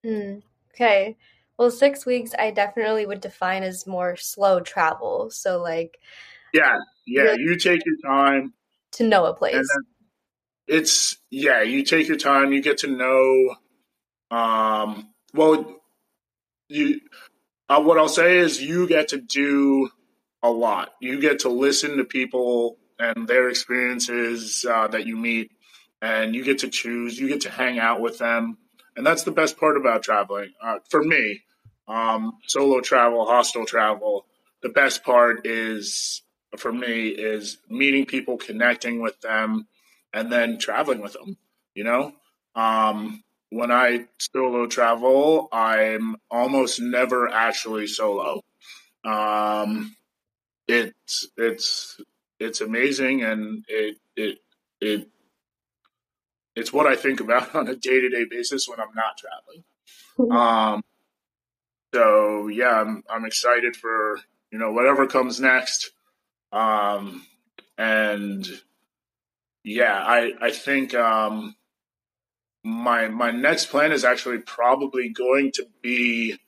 Mm, okay. Well, six weeks, I definitely would define as more slow travel. So, like, yeah, yeah, you take your time to know a place. it's yeah, you take your time. You get to know. Um, well, you. Uh, what I'll say is, you get to do a lot. You get to listen to people and their experiences uh, that you meet, and you get to choose. You get to hang out with them, and that's the best part about traveling. Uh, for me, um, solo travel, hostel travel. The best part is for me is meeting people, connecting with them, and then traveling with them. You know, um, when I solo travel, I'm almost never actually solo. Um, it's it's it's amazing, and it it it it's what I think about on a day to day basis when I'm not traveling. Mm-hmm. Um, so yeah, I'm I'm excited for you know whatever comes next. Um, and yeah, I I think um, my my next plan is actually probably going to be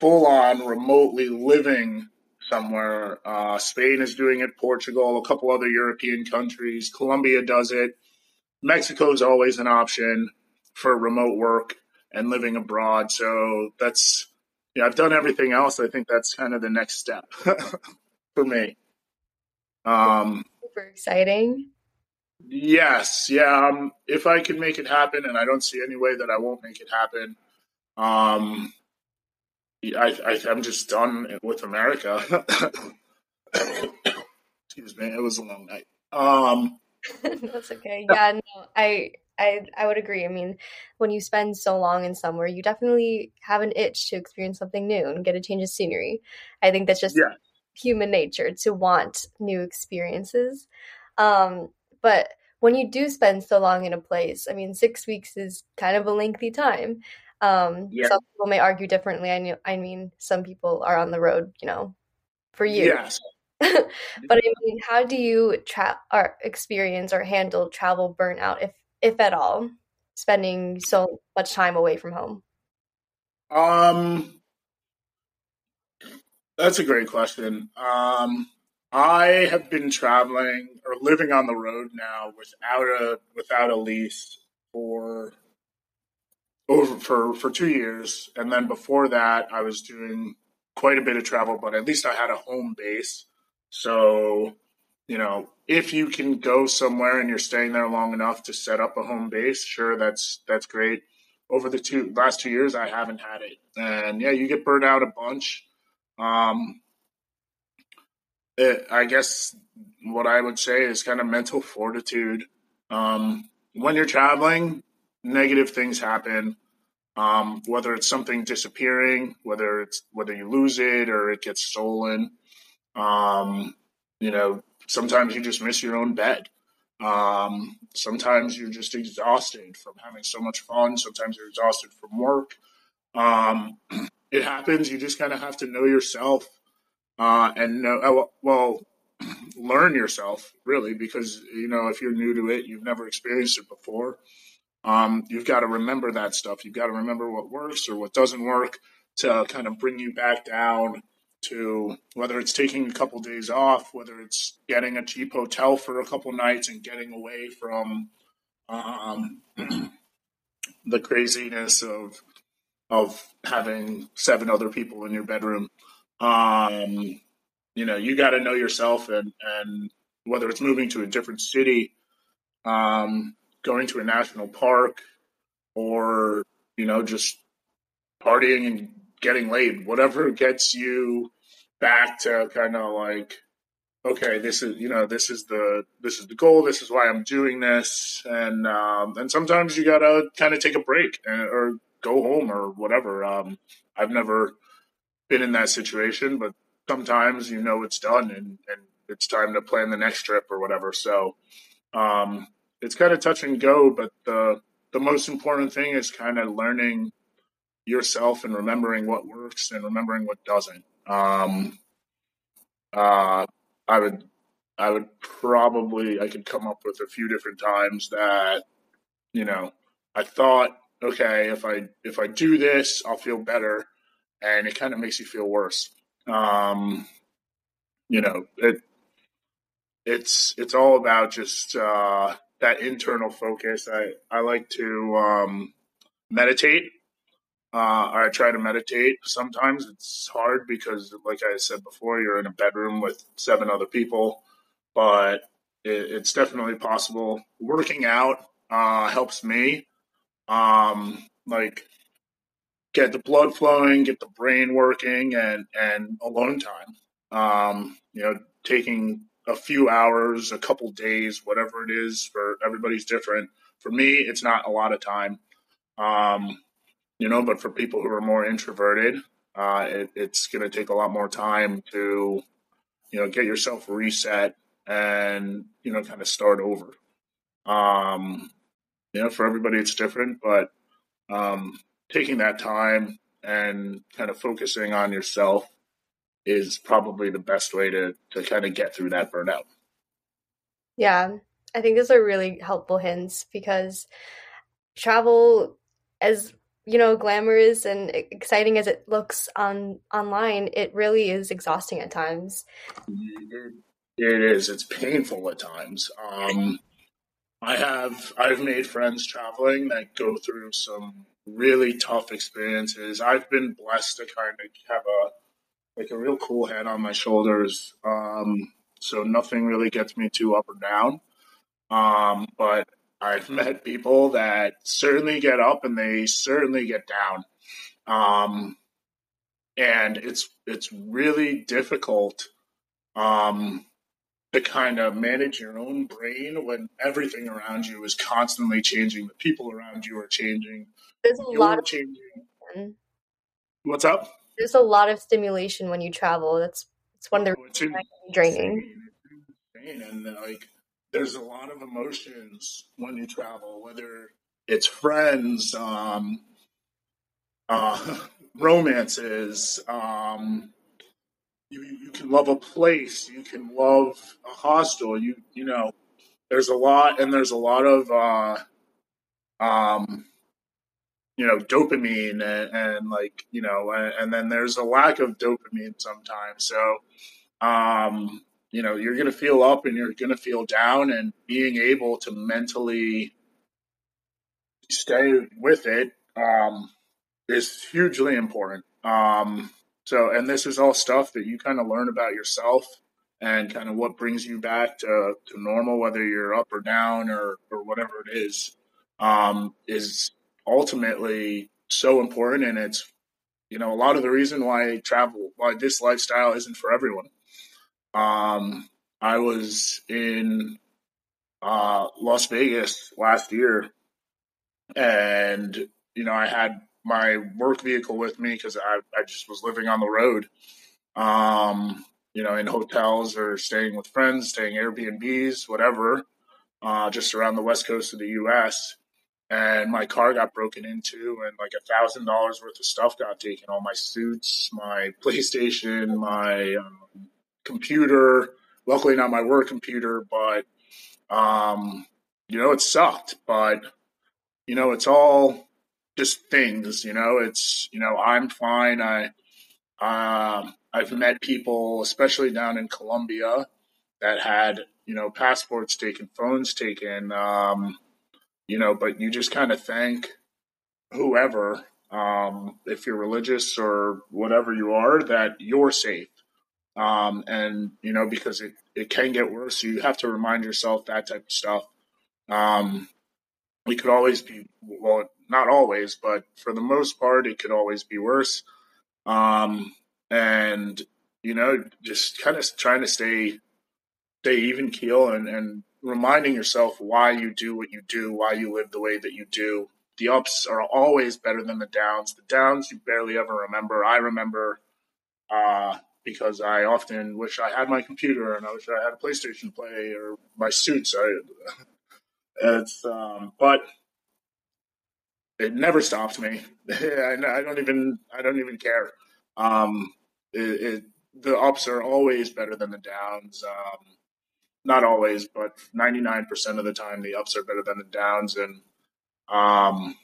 full on remotely living somewhere. Uh, Spain is doing it, Portugal, a couple other European countries, Colombia does it. Mexico is always an option for remote work and living abroad. So that's yeah, I've done everything else. I think that's kind of the next step for me. Um, Super exciting. Yes, yeah. Um, if I can make it happen, and I don't see any way that I won't make it happen, um, I, I I'm just done with America. Excuse me, it was a long night. Um, That's okay. Yeah, no, I I I would agree. I mean, when you spend so long in somewhere, you definitely have an itch to experience something new and get a change of scenery. I think that's just yeah human nature to want new experiences. Um, but when you do spend so long in a place, I mean, six weeks is kind of a lengthy time. Um, yeah. Some people may argue differently. I know, I mean, some people are on the road, you know, for years. Yes. but I mean, how do you tra- or experience or handle travel burnout, if if at all, spending so much time away from home? Um, that's a great question. Um, I have been traveling or living on the road now without a without a lease for over for for two years, and then before that, I was doing quite a bit of travel, but at least I had a home base. So, you know, if you can go somewhere and you're staying there long enough to set up a home base, sure, that's that's great. Over the two last two years, I haven't had it, and yeah, you get burned out a bunch. Um, it, I guess what I would say is kind of mental fortitude. Um, when you're traveling, negative things happen. Um, whether it's something disappearing, whether it's whether you lose it or it gets stolen. Um, you know, sometimes you just miss your own bed. Um, sometimes you're just exhausted from having so much fun. Sometimes you're exhausted from work. It happens. You just kind of have to know yourself uh, and know, uh, well, learn yourself really, because you know if you're new to it, you've never experienced it before. Um, you've got to remember that stuff. You've got to remember what works or what doesn't work to kind of bring you back down to whether it's taking a couple days off, whether it's getting a cheap hotel for a couple nights and getting away from um, the craziness of of having seven other people in your bedroom. Um, you know, you got to know yourself, and and whether it's moving to a different city, um, going to a national park, or you know, just partying and getting laid, whatever gets you back to kind of like okay, this is you know this is the this is the goal. This is why I'm doing this, and um, and sometimes you gotta kind of take a break and, or go home or whatever. Um, I've never been in that situation, but sometimes you know it's done and and it's time to plan the next trip or whatever. So um, it's kind of touch and go, but the the most important thing is kind of learning yourself and remembering what works and remembering what doesn't. Um, uh, I would I would probably I could come up with a few different times that you know I thought okay if I if I do this I'll feel better and it kind of makes you feel worse. Um, you know it it's it's all about just uh, that internal focus. I I like to um, meditate. Uh, I try to meditate. Sometimes it's hard because, like I said before, you're in a bedroom with seven other people, but it, it's definitely possible. Working out uh, helps me. Um, like get the blood flowing, get the brain working, and and alone time. Um, you know, taking a few hours, a couple days, whatever it is for everybody's different. For me, it's not a lot of time. Um, you know, but for people who are more introverted, uh, it, it's going to take a lot more time to, you know, get yourself reset and, you know, kind of start over. Um, you know, for everybody it's different, but um, taking that time and kind of focusing on yourself is probably the best way to, to kind of get through that burnout. Yeah, I think those are really helpful hints because travel, as you know, glamorous and exciting as it looks on online, it really is exhausting at times. It, it is. It's painful at times. Um, I have I've made friends traveling that go through some really tough experiences. I've been blessed to kind of have a like a real cool head on my shoulders. Um, so nothing really gets me too up or down. Um, but I've met people that certainly get up and they certainly get down. Um, and it's it's really difficult um, to kind of manage your own brain when everything around you is constantly changing. The people around you are changing. There's a You're lot of changing. What's up? There's a lot of stimulation when you travel. That's it's one of the oh, reasons draining. And like there's a lot of emotions when you travel, whether it's friends, um, uh, romances. Um, you, you can love a place, you can love a hostel. You you know, there's a lot, and there's a lot of uh, um, you know, dopamine, and, and like you know, and, and then there's a lack of dopamine sometimes. So, um, you know you're to feel up and you're to feel down and being able to mentally stay with it um, is hugely important um, so and this is all stuff that you kind of learn about yourself and kind of what brings you back to, to normal whether you're up or down or, or whatever it is um, is ultimately so important and it's you know a lot of the reason why travel why this lifestyle isn't for everyone. Um, I was in uh, Las Vegas last year, and you know I had my work vehicle with me because I, I just was living on the road, um, you know, in hotels or staying with friends, staying Airbnbs, whatever, uh, just around the west coast of the U.S. And my car got broken into, and like a thousand dollars worth of stuff got taken. All my suits, my PlayStation, my um, computer. Luckily, not my work computer, but um, you know, it sucked. But you know, it's all just things. You know, it's you know, I'm fine. I um, I've met people, especially down in Colombia, that had you know passports taken, phones taken. Um, you know, but you just kind of thank whoever um, if you're religious or whatever you are, that you're safe. Um, and you know because it, it can get worse, you have to remind yourself that type of stuff. Um, we could always be well, not always, but for the most part, it could always be worse. Um, and you know, just kind of trying to stay stay even keel and, and reminding yourself why you do what you do, why you live the way that you do. The ups are always better than the downs. The downs you barely ever remember. I remember uh, because I often wish I had my computer and I wish I had a PlayStation play or my suits. I, it's um, but it never stopped me. I, I, don't even I don't even care. Um, it, it, the ups are always better than the downs. Um, not always, but 99% of the time, the ups are better than the downs. And, um,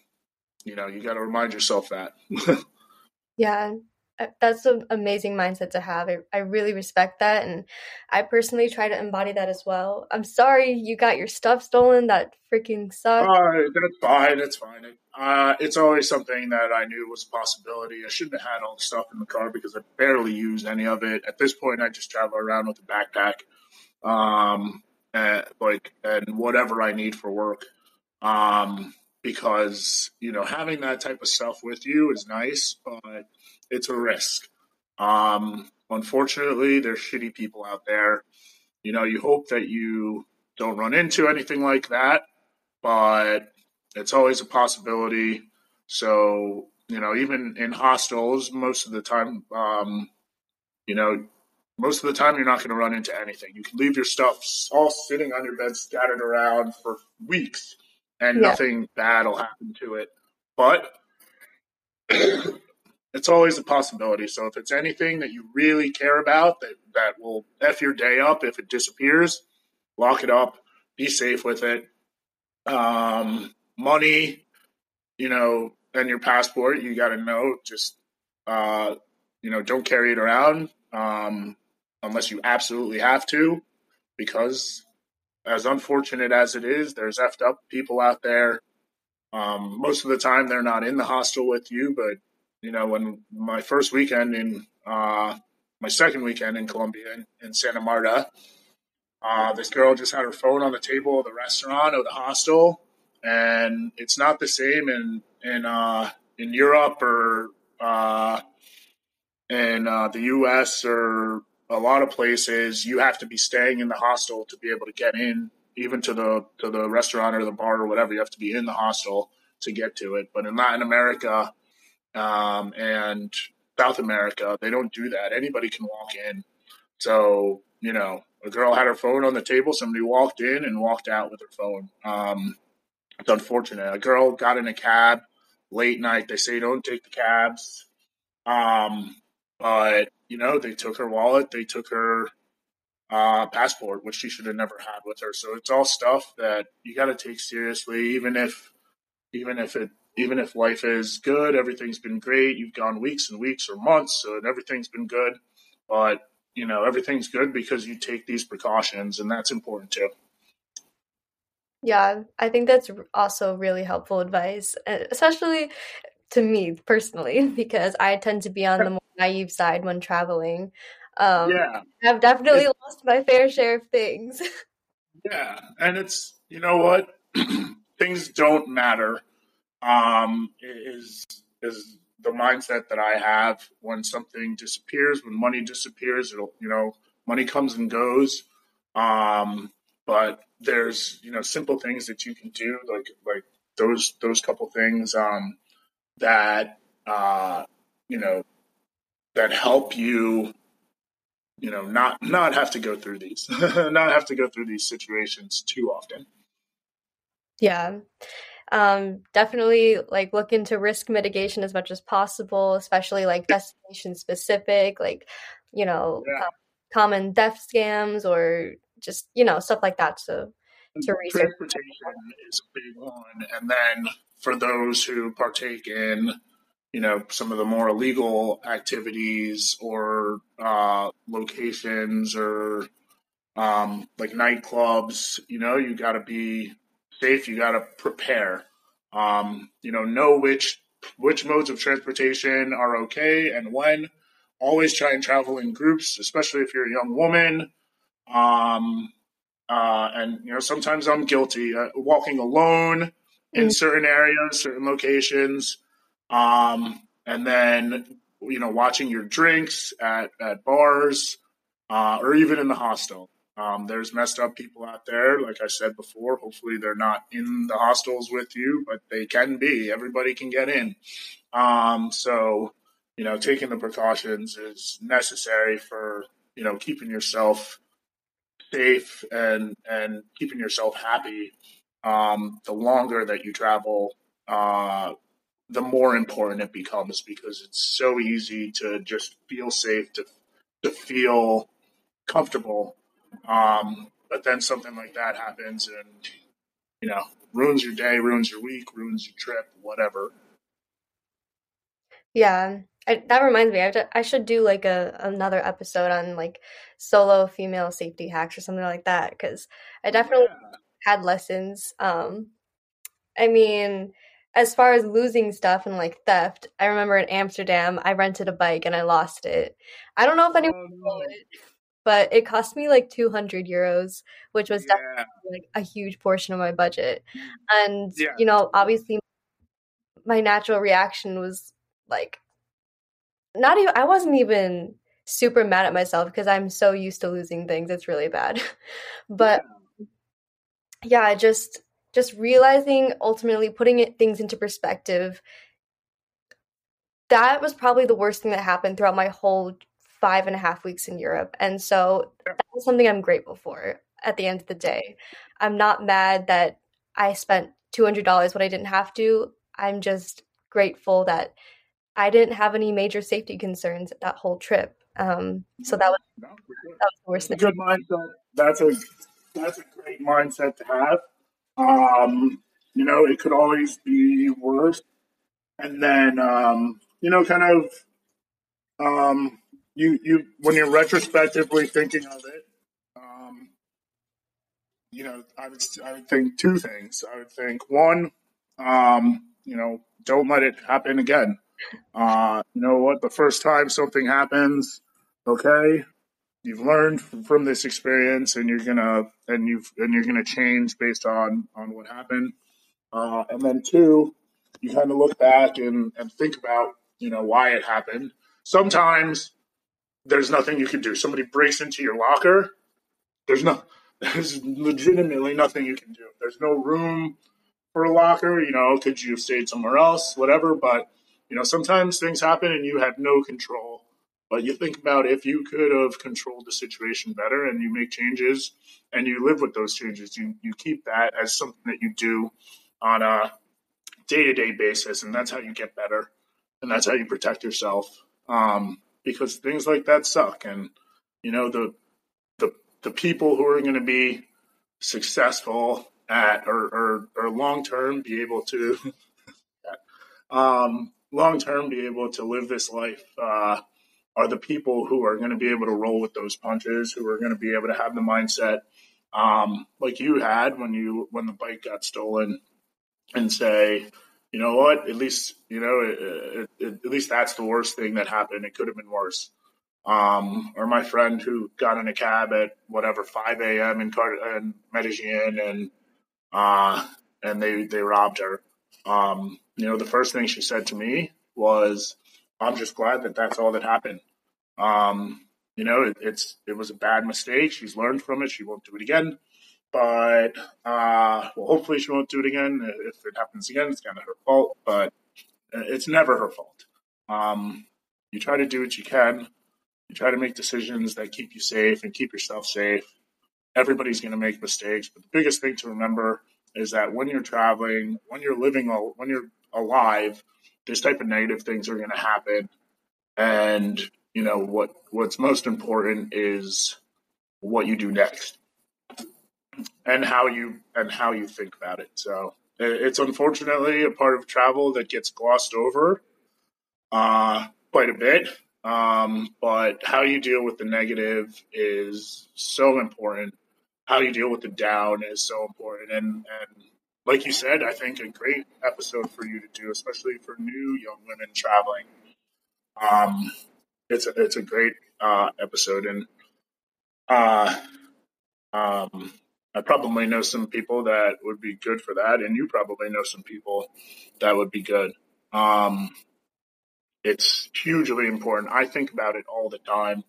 you know, you got to remind yourself that. yeah. Uh, that's an amazing mindset to have. I, I really respect that. And I personally try to embody that as well. I'm sorry you got your stuff stolen. That freaking sucks. Uh, that's fine. It's fine. Uh, it's always something that I knew was a possibility. I shouldn't have had all the stuff in the car because I barely used any of it. At this point, I just travel around with a backpack um, and, like and whatever I need for work. Um, because you know having that type of stuff with you is nice, but it's a risk. Um, unfortunately, there's shitty people out there. You know, you hope that you don't run into anything like that, but it's always a possibility. So, you know, even in hostels, most of the time, um, you know, most of the time you're not going to run into anything. You can leave your stuff all sitting on your bed, scattered around for weeks, and yeah. nothing bad will happen to it. But it's always a possibility. So if it's anything that you really care about that, that will F your day up if it disappears, lock it up, be safe with it. Um, money, you know, and your passport, you got to know, just, uh, you know, don't carry it around. Um, unless you absolutely have to, because as unfortunate as it is, there's effed up people out there. Um, most of the time, they're not in the hostel with you, but you know, when my first weekend in uh, my second weekend in Colombia in, in Santa Marta, uh, this girl just had her phone on the table of the restaurant or the hostel, and it's not the same in in uh, in Europe or uh, in uh, the U.S. or a lot of places you have to be staying in the hostel to be able to get in even to the to the restaurant or the bar or whatever you have to be in the hostel to get to it but in latin america um, and south america they don't do that. Anybody can walk in. So you know a girl had her phone on the table. Somebody walked in and walked out with her phone. Um, it's unfortunate. A girl got in a cab late night. They say don't take the cabs. Um, but you know, they took her wallet, they took her uh, passport, which she should have never had with her. So it's all stuff that you got to take seriously, even if, even if it, even if life is good, everything's been great. You've gone weeks and weeks or months, so everything's been good. But you know, everything's good because you take these precautions, and that's important too. Yeah, I think that's also really helpful advice, especially to me personally, because I tend to be on the more naive side when traveling. Um, yeah, I've definitely it's, lost my fair share of things. yeah, and it's you know what, things don't matter. Um, is is the mindset that I have when something disappears, when money disappears, it'll you know money comes and goes. Um, but there's you know simple things that you can do like like those those couple things um, that uh, you know that help you you know not not have to go through these not have to go through these situations too often yeah um, definitely like look into risk mitigation as much as possible especially like destination specific like you know yeah. uh, common theft scams or just you know stuff like that. So to research. transportation is a big one. And then for those who partake in you know some of the more illegal activities or uh, locations or um, like nightclubs you know you got to be safe you got to prepare um, you know know which which modes of transportation are okay and when. Always try and travel in groups, especially if you're a young woman. Um, uh, and you know, sometimes I'm guilty uh, walking alone in mm. certain areas, certain locations, um, and then you know, watching your drinks at at bars uh, or even in the hostel. Um, there's messed up people out there, like I said before. Hopefully, they're not in the hostels with you, but they can be. Everybody can get in. Um, so, you know, taking the precautions is necessary for you know keeping yourself safe and and keeping yourself happy. Um, the longer that you travel, uh, the more important it becomes because it's so easy to just feel safe, to to feel comfortable um, but then something like that happens and, you know, ruins your day, ruins your week, ruins your trip, whatever. Yeah. I, that reminds me, I, to, I should do like a another episode on like solo female safety hacks or something like that because I definitely yeah. had lessons. Um, I mean, as far as losing stuff and like theft, I remember in Amsterdam, I rented a bike and I lost it. I don't know if anyone oh, no. But it cost me like 200 euros, which was yeah. definitely like a huge portion of my budget. And, yeah. you know, obviously my natural reaction was like, not even, I wasn't even super mad at myself because I'm so used to losing things. It's really bad. but yeah, just, just realizing ultimately putting it, things into perspective that was probably the worst thing that happened throughout my whole five and a half weeks in Europe. And so that was something I'm grateful for at the end of the day. I'm not mad that I spent $200 when I didn't have to. I'm just grateful that I didn't have any major safety concerns that whole trip. Um, so that was, that was the worst thing. good mindset. That's a that's a great mindset to have. Um, you know, it could always be worse. And then, um, you know, kind of um, you you when you're retrospectively thinking of it, um, you know, I would I would think two things. I would think one, um, you know, don't let it happen again. Uh, you know what? The first time something happens, okay, you've learned from this experience, and you're gonna and you've and you're gonna change based on on what happened. Uh, and then two, you kind of look back and and think about you know why it happened. Sometimes there's nothing you can do. Somebody breaks into your locker, there's no there's legitimately nothing you can do. There's no room for a locker, you know, could you have stayed somewhere else, whatever, but you know, sometimes things happen and you have no control. But you think about if you could have controlled the situation better and you make changes and you live with those changes, you, you keep that as something that you do on a day to day basis. And that's how you get better. And that's how you protect yourself. Um, because things like that suck. And you know the the the people who are going to be successful at or or, or long term be able to um, long term be able to live this life uh, are the people who are going to be able to roll with those punches, who are going to be able to have the mindset um, like you had when you when the bike got stolen, and say, you know what? At least you know, it, it, at least that's the worst thing that happened. It could have been worse. Um, or my friend who got in a cab at whatever 5 a.m. in, Car- in Medellin and uh, and they they robbed her. Um, you know, the first thing she said to me was, "I'm just glad that that's all that happened." Um, you know, it, it's it was a bad mistake. She's learned from it. She won't do it again. But uh, well, hopefully she won't do it again. If it happens again, it's kind of her fault, but it's never her fault. Um, you try to do what you can. You try to make decisions that keep you safe and keep yourself safe. Everybody's going to make mistakes, but the biggest thing to remember is that when you're traveling, when you're living, when you're alive, this type of negative things are going to happen. And you know what? What's most important is what you do next and how you and how you think about it. So it's unfortunately a part of travel that gets glossed over uh, quite a bit. Um, but how you deal with the negative is so important. How you deal with the down is so important. And, and like you said, I think a great episode for you to do, especially for new young women traveling. Um, it's a, it's a great uh, episode, and uh, um, I probably know some people that would be good for that, and you probably know some people that would be good. Um, it's hugely important. I think about it all the time.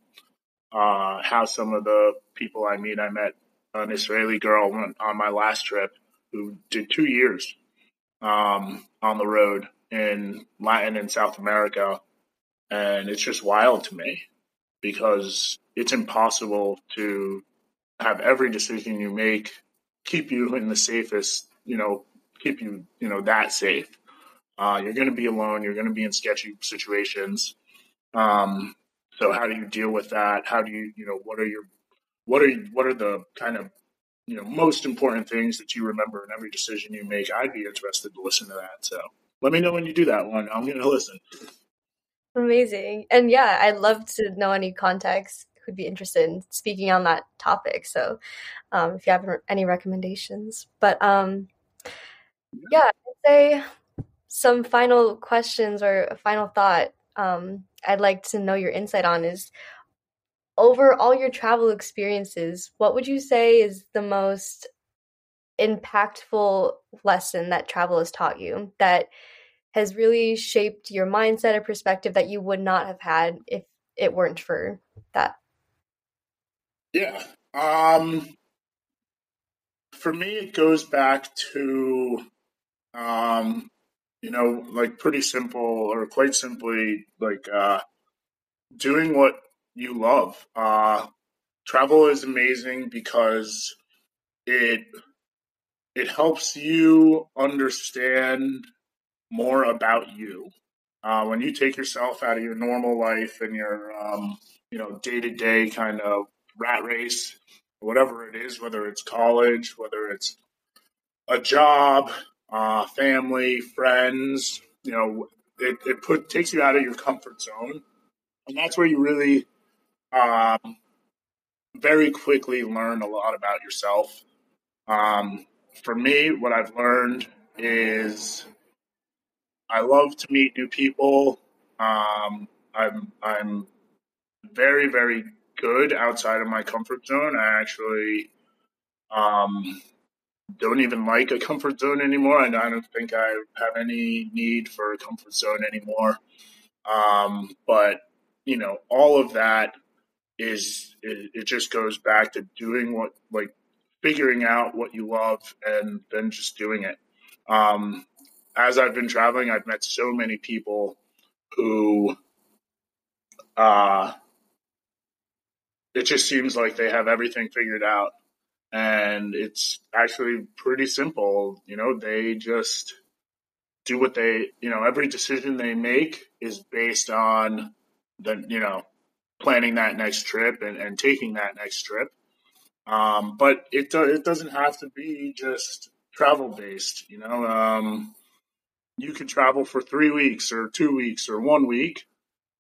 Uh, how some of the people I meet, I met an Israeli girl on my last trip who did two years um, on the road in Latin and South America. And it's just wild to me because it's impossible to have every decision you make keep you in the safest, you know, keep you, you know, that safe. Uh, you're going to be alone. You're going to be in sketchy situations. Um, so how do you deal with that? How do you, you know, what are your, what are, what are the kind of, you know, most important things that you remember in every decision you make? I'd be interested to listen to that. So let me know when you do that one. I'm going to listen. Amazing. And yeah, I'd love to know any context who'd be interested in speaking on that topic. So um, if you have any recommendations, but um, yeah, I'd say some final questions or a final thought um, I'd like to know your insight on is over all your travel experiences, what would you say is the most impactful lesson that travel has taught you that has really shaped your mindset or perspective that you would not have had if it weren't for that? Yeah. Um, for me, it goes back to, um, you know, like pretty simple or quite simply, like uh, doing what you love. Uh, travel is amazing because it it helps you understand more about you. Uh, when you take yourself out of your normal life and your um, you know day to day kind of rat race, whatever it is, whether it's college, whether it's a job, uh, family, friends, you know, it, it put takes you out of your comfort zone, and that's where you really um, very quickly learn a lot about yourself. Um, for me, what I've learned is I love to meet new people. Um, I'm I'm very very good outside of my comfort zone. I actually um, don't even like a comfort zone anymore. I don't think I have any need for a comfort zone anymore. Um, but you know, all of that is it, it just goes back to doing what like figuring out what you love and then just doing it. Um, as I've been traveling, I've met so many people who uh, it just seems like they have everything figured out. And it's actually pretty simple. You know, they just do what they, you know, every decision they make is based on the, you know, planning that next trip and, and taking that next trip. Um, but it, do, it doesn't have to be just travel based, you know, um, you can travel for three weeks or two weeks or one week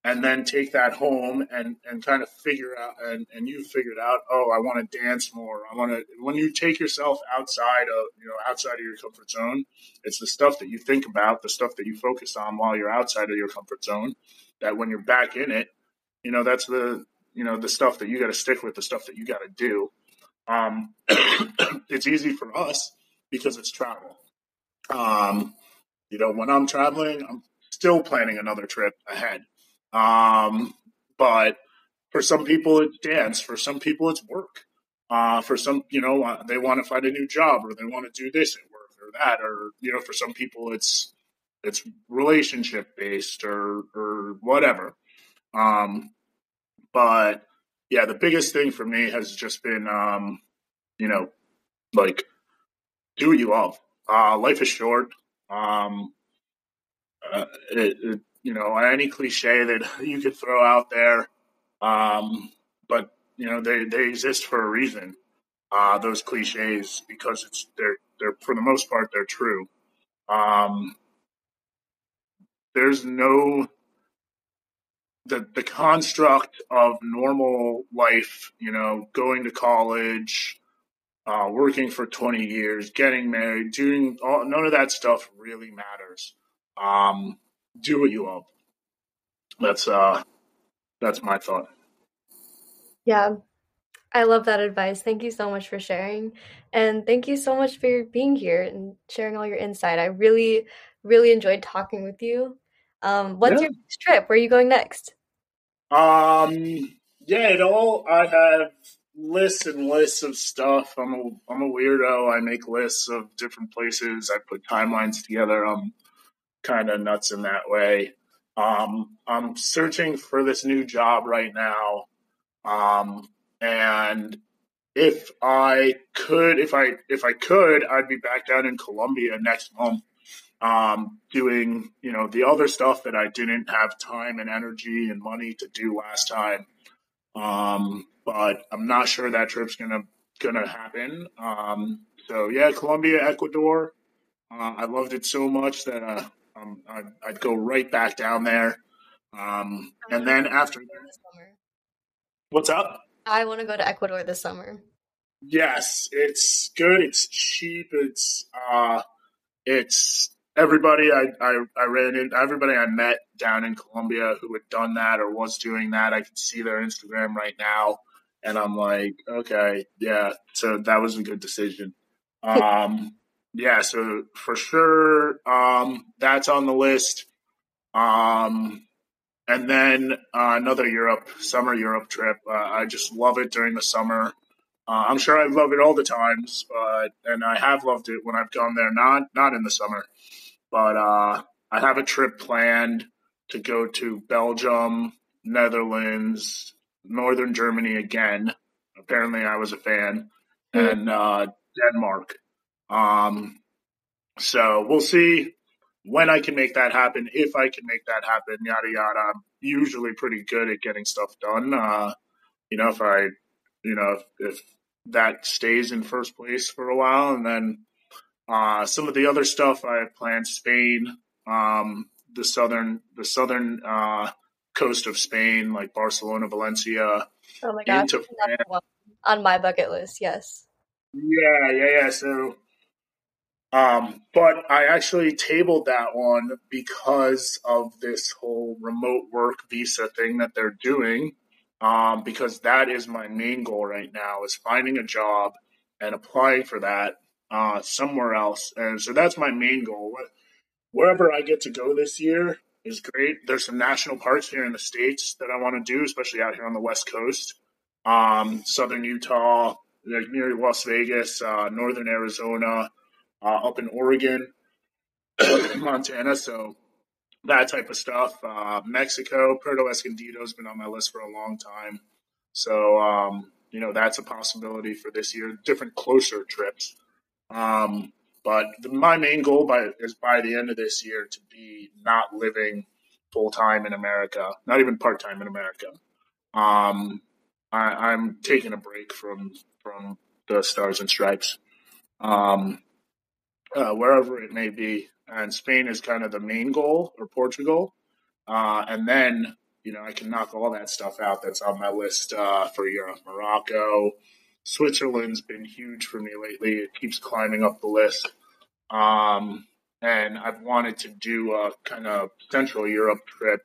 and then take that home and, and kind of figure out and, and you figured out oh i want to dance more. I want to when you take yourself outside of you know outside of your comfort zone it's the stuff that you think about the stuff that you focus on while you're outside of your comfort zone that when you're back in it you know that's the you know the stuff that you got to stick with the stuff that you got to do. Um, it's easy for us because it's travel. Um, you know when i'm traveling i'm still planning another trip ahead um, but for some people, it's dance. For some people, it's work. Uh, for some, you know, uh, they want to find a new job or they want to do this at work or that, or you know, for some people, it's it's relationship based or or whatever. Um, but yeah, the biggest thing for me has just been, um, you know, like do what you love. Uh, life is short. Um, uh, it, it, you know, any cliche that you could throw out there. Um, but you know, they, they exist for a reason. Uh, those cliches because it's they're they're for the most part they're true. Um, there's no the the construct of normal life, you know, going to college, uh, working for 20 years, getting married, doing all, none of that stuff really matters. Um, do what you love. That's uh, that's my thought. Yeah, I love that advice. Thank you so much for sharing. And thank you so much for being here and sharing all your insight. I really, really enjoyed talking with you. Um, what's yeah. your next trip? Where are you going next? Um, yeah, it all, I have lists and lists of stuff. I'm a, I'm a weirdo. I make lists of different places. I put timelines together. I'm kind of nuts in that way. Um, I'm searching for this new job right now. Um, and if I could, if I if I could, I'd be back down in Colombia next month, um, doing you know the other stuff that I didn't have time and energy and money to do last time. Um, but I'm not sure that trip's gonna gonna happen. Um, so yeah, Colombia, Ecuador. Uh, I loved it so much that uh, um, I'd, I'd, go right back down there. Um, and then after, what's up? I want to go to Ecuador this summer. Yes, it's good. It's cheap. It's uh, it's everybody I, I, I ran in everybody I met down in Colombia who had done that or was doing that. I can see their Instagram right now, and I'm like, okay, yeah. So that was a good decision. Um, yeah. So for sure, um, that's on the list. Um, and then uh, another Europe summer Europe trip. Uh, I just love it during the summer. Uh, I'm sure I love it all the times, but and I have loved it when I've gone there. Not not in the summer, but uh, I have a trip planned to go to Belgium, Netherlands, Northern Germany again. Apparently, I was a fan, mm. and uh, Denmark. Um, so we'll see when I can make that happen, if I can make that happen, yada yada. I'm usually pretty good at getting stuff done. Uh, you know, if I, you know, if, if, that stays in first place for a while, and then uh, some of the other stuff I have planned: Spain, um, the southern, the southern uh, coast of Spain, like Barcelona, Valencia. Oh my gosh, on my bucket list. Yes. Yeah, yeah, yeah. So um, but I actually tabled that one because of this whole remote work visa thing that they're doing. Um, because that is my main goal right now is finding a job and applying for that uh, somewhere else. And so that's my main goal. Wherever I get to go this year is great. There's some national parks here in the states that I want to do, especially out here on the West Coast, um, Southern Utah, like near Las Vegas, uh, Northern Arizona uh, up in Oregon, Montana. So that type of stuff. Uh, Mexico, Puerto Escondido has been on my list for a long time. So, um, you know, that's a possibility for this year. Different closer trips. Um, but the, my main goal by, is by the end of this year to be not living full time in America, not even part time in America. Um, I, am taking a break from from the Stars and Stripes. Um, uh, wherever it may be. And Spain is kind of the main goal, or Portugal. Uh, and then, you know, I can knock all that stuff out that's on my list uh, for Europe. Morocco, Switzerland's been huge for me lately. It keeps climbing up the list. Um, and I've wanted to do a kind of Central Europe trip,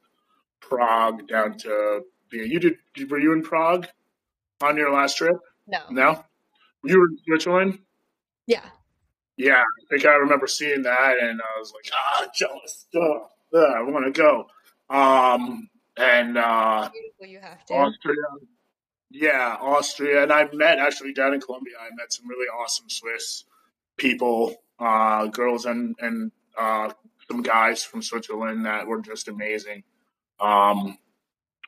Prague down to. You did? Were you in Prague on your last trip? No. No. You were in Switzerland. Yeah. Yeah, I think I remember seeing that, and I was like, ah, jealous. Ugh, I want to go. Um, and uh, you have to. Austria. Yeah, Austria, and I met actually down in Colombia. I met some really awesome Swiss people, uh, girls, and and uh, some guys from Switzerland that were just amazing. Um,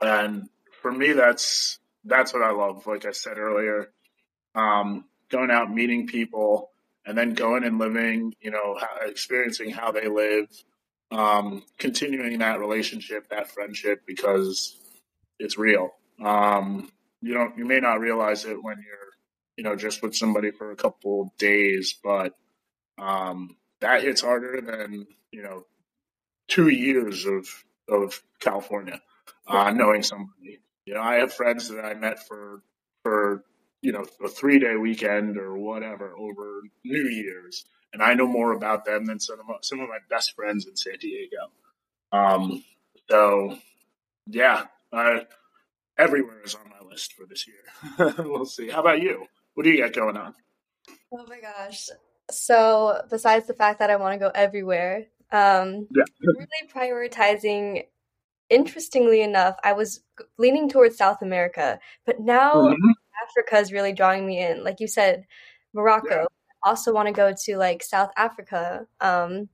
and for me, that's that's what I love. Like I said earlier, um, going out meeting people and then going and living, you know, experiencing how they live, um, continuing that relationship, that friendship, because it's real. Um, you don't, you may not realize it when you're, you know, just with somebody for a couple days, but um, that hits harder than you know two years of of California, uh, knowing somebody. You know, I have friends that I met for for you know, a three day weekend or whatever over New Year's. And I know more about them than some of my, some of my best friends in San Diego. Um, so, yeah, uh, everywhere is on my list for this year. we'll see. How about you? What do you got going on? Oh my gosh. So, besides the fact that I want to go everywhere, um, yeah. really prioritizing interestingly enough, I was leaning towards South America, but now mm-hmm. Africa is really drawing me in. Like you said, Morocco. Yeah. I also want to go to like South Africa, um,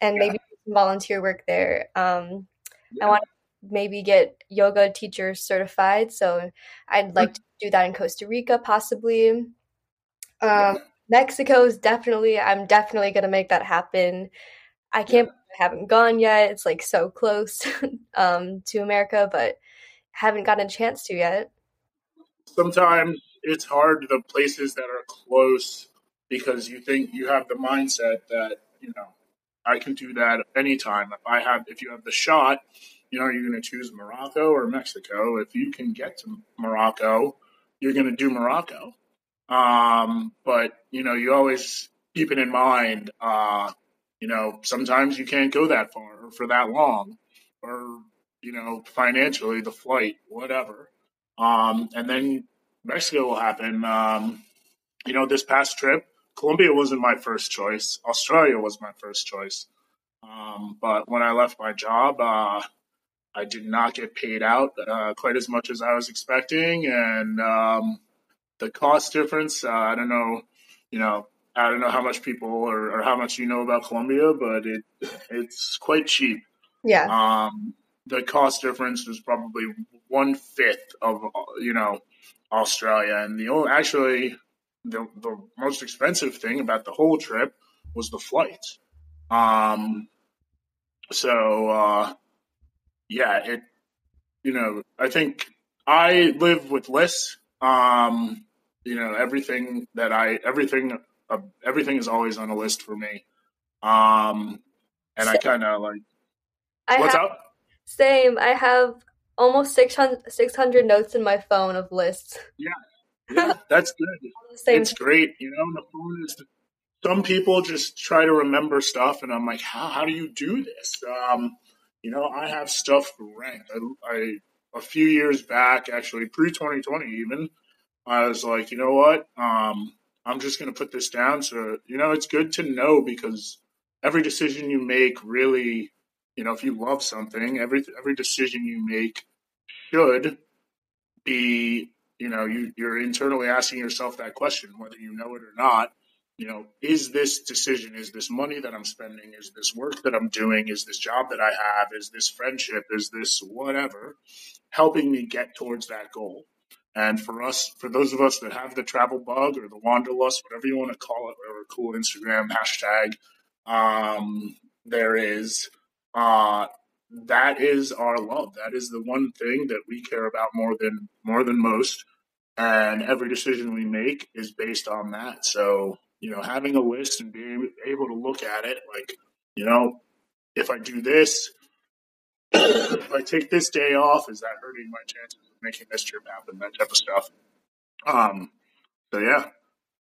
and yeah. maybe volunteer work there. Um, yeah. I want to maybe get yoga teacher certified, so I'd like mm-hmm. to do that in Costa Rica, possibly. Um, Mexico is definitely. I'm definitely gonna make that happen. I can't I haven't gone yet. It's like so close um, to America, but haven't gotten a chance to yet. Sometimes it's hard the places that are close because you think you have the mindset that you know I can do that anytime. If I have, if you have the shot, you know, you're going to choose Morocco or Mexico. If you can get to Morocco, you're going to do Morocco. Um, but you know, you always keep it in mind. Uh, you know, sometimes you can't go that far or for that long, or you know, financially, the flight, whatever. Um, and then Mexico will happen. Um, you know, this past trip, Colombia wasn't my first choice. Australia was my first choice. Um, but when I left my job, uh, I did not get paid out uh, quite as much as I was expecting, and um, the cost difference. Uh, I don't know, you know, I don't know how much people or, or, how much you know about Colombia, but it it's quite cheap. Yeah. Um, the cost difference was probably one fifth of you know Australia, and the only actually the the most expensive thing about the whole trip was the flights. Um, so uh, yeah, it you know I think I live with lists. Um, you know everything that I everything uh, everything is always on a list for me. Um, and I kind of like, I what's have, up? Same. I have almost 600, 600 notes in my phone of lists. Yeah, yeah, that's good. it's great. You know, the phone is. Some people just try to remember stuff, and I'm like, how how do you do this? Um, you know, I have stuff ranked. I, I a few years back, actually pre 2020, even I was like, you know what? Um, I'm just going to put this down. So, you know, it's good to know because every decision you make really, you know, if you love something, every every decision you make should be, you know, you, you're internally asking yourself that question, whether you know it or not. You know, is this decision, is this money that I'm spending, is this work that I'm doing, is this job that I have, is this friendship, is this whatever, helping me get towards that goal? And for us, for those of us that have the travel bug or the wanderlust, whatever you want to call it, or a cool Instagram hashtag, um, there is, uh, that is our love. That is the one thing that we care about more than more than most. And every decision we make is based on that. So, you know, having a list and being able to look at it, like, you know, if I do this, if I take this day off, is that hurting my chances of making this trip happen? That type of stuff. Um, so yeah,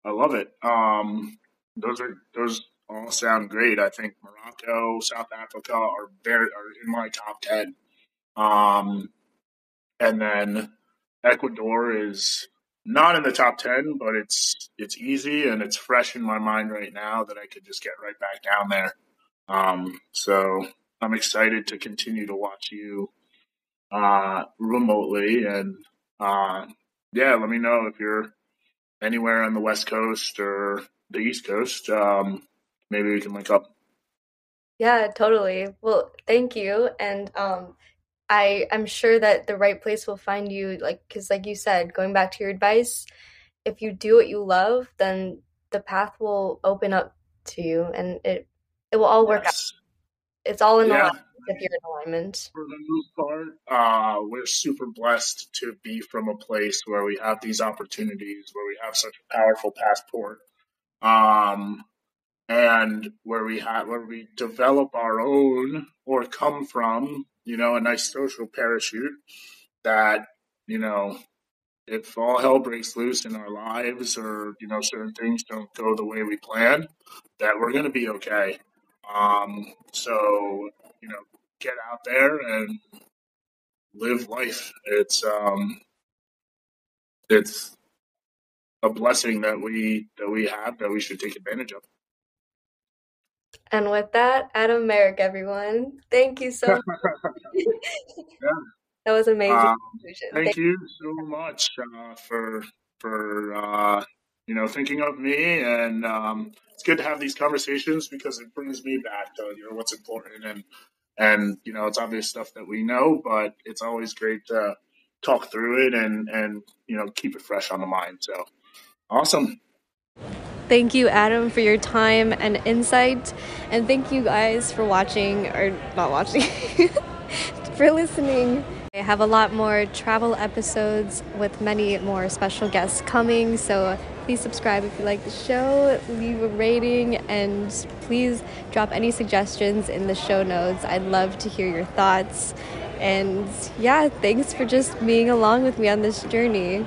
I love it. Um, those are those all sound great. I think Morocco, South Africa are very are in my top ten. Um, and then Ecuador is not in the top ten, but it's it's easy and it's fresh in my mind right now that I could just get right back down there. Um, so I'm excited to continue to watch you uh, remotely. And uh, yeah, let me know if you're anywhere on the West Coast or the East Coast. Um, maybe we can link up. Yeah, totally. Well, thank you. And um, I I'm sure that the right place will find you. Like, because like you said, going back to your advice, if you do what you love, then the path will open up to you, and it it will all work yes. out. It's all in yeah. alignment if you're in alignment. For the most part, uh, we're super blessed to be from a place where we have these opportunities, where we have such a powerful passport, um, and where we have where we develop our own or come from, you know, a nice social parachute that you know if all hell breaks loose in our lives or you know certain things don't go the way we plan that we're going to be okay. Um, so you know, get out there and live life. It's um, it's a blessing that we that we have that we should take advantage of. And with that, Adam Merrick, everyone, thank you so much. yeah. That was amazing. Um, thank, thank, you so much uh, for for uh, you know thinking of me, and um, it's good to have these conversations because it brings me back to you know what's important and and you know it's obvious stuff that we know, but it's always great to talk through it and and you know keep it fresh on the mind. So awesome. Thank you, Adam, for your time and insight. And thank you guys for watching, or not watching, for listening. I have a lot more travel episodes with many more special guests coming. So please subscribe if you like the show, leave a rating, and please drop any suggestions in the show notes. I'd love to hear your thoughts. And yeah, thanks for just being along with me on this journey.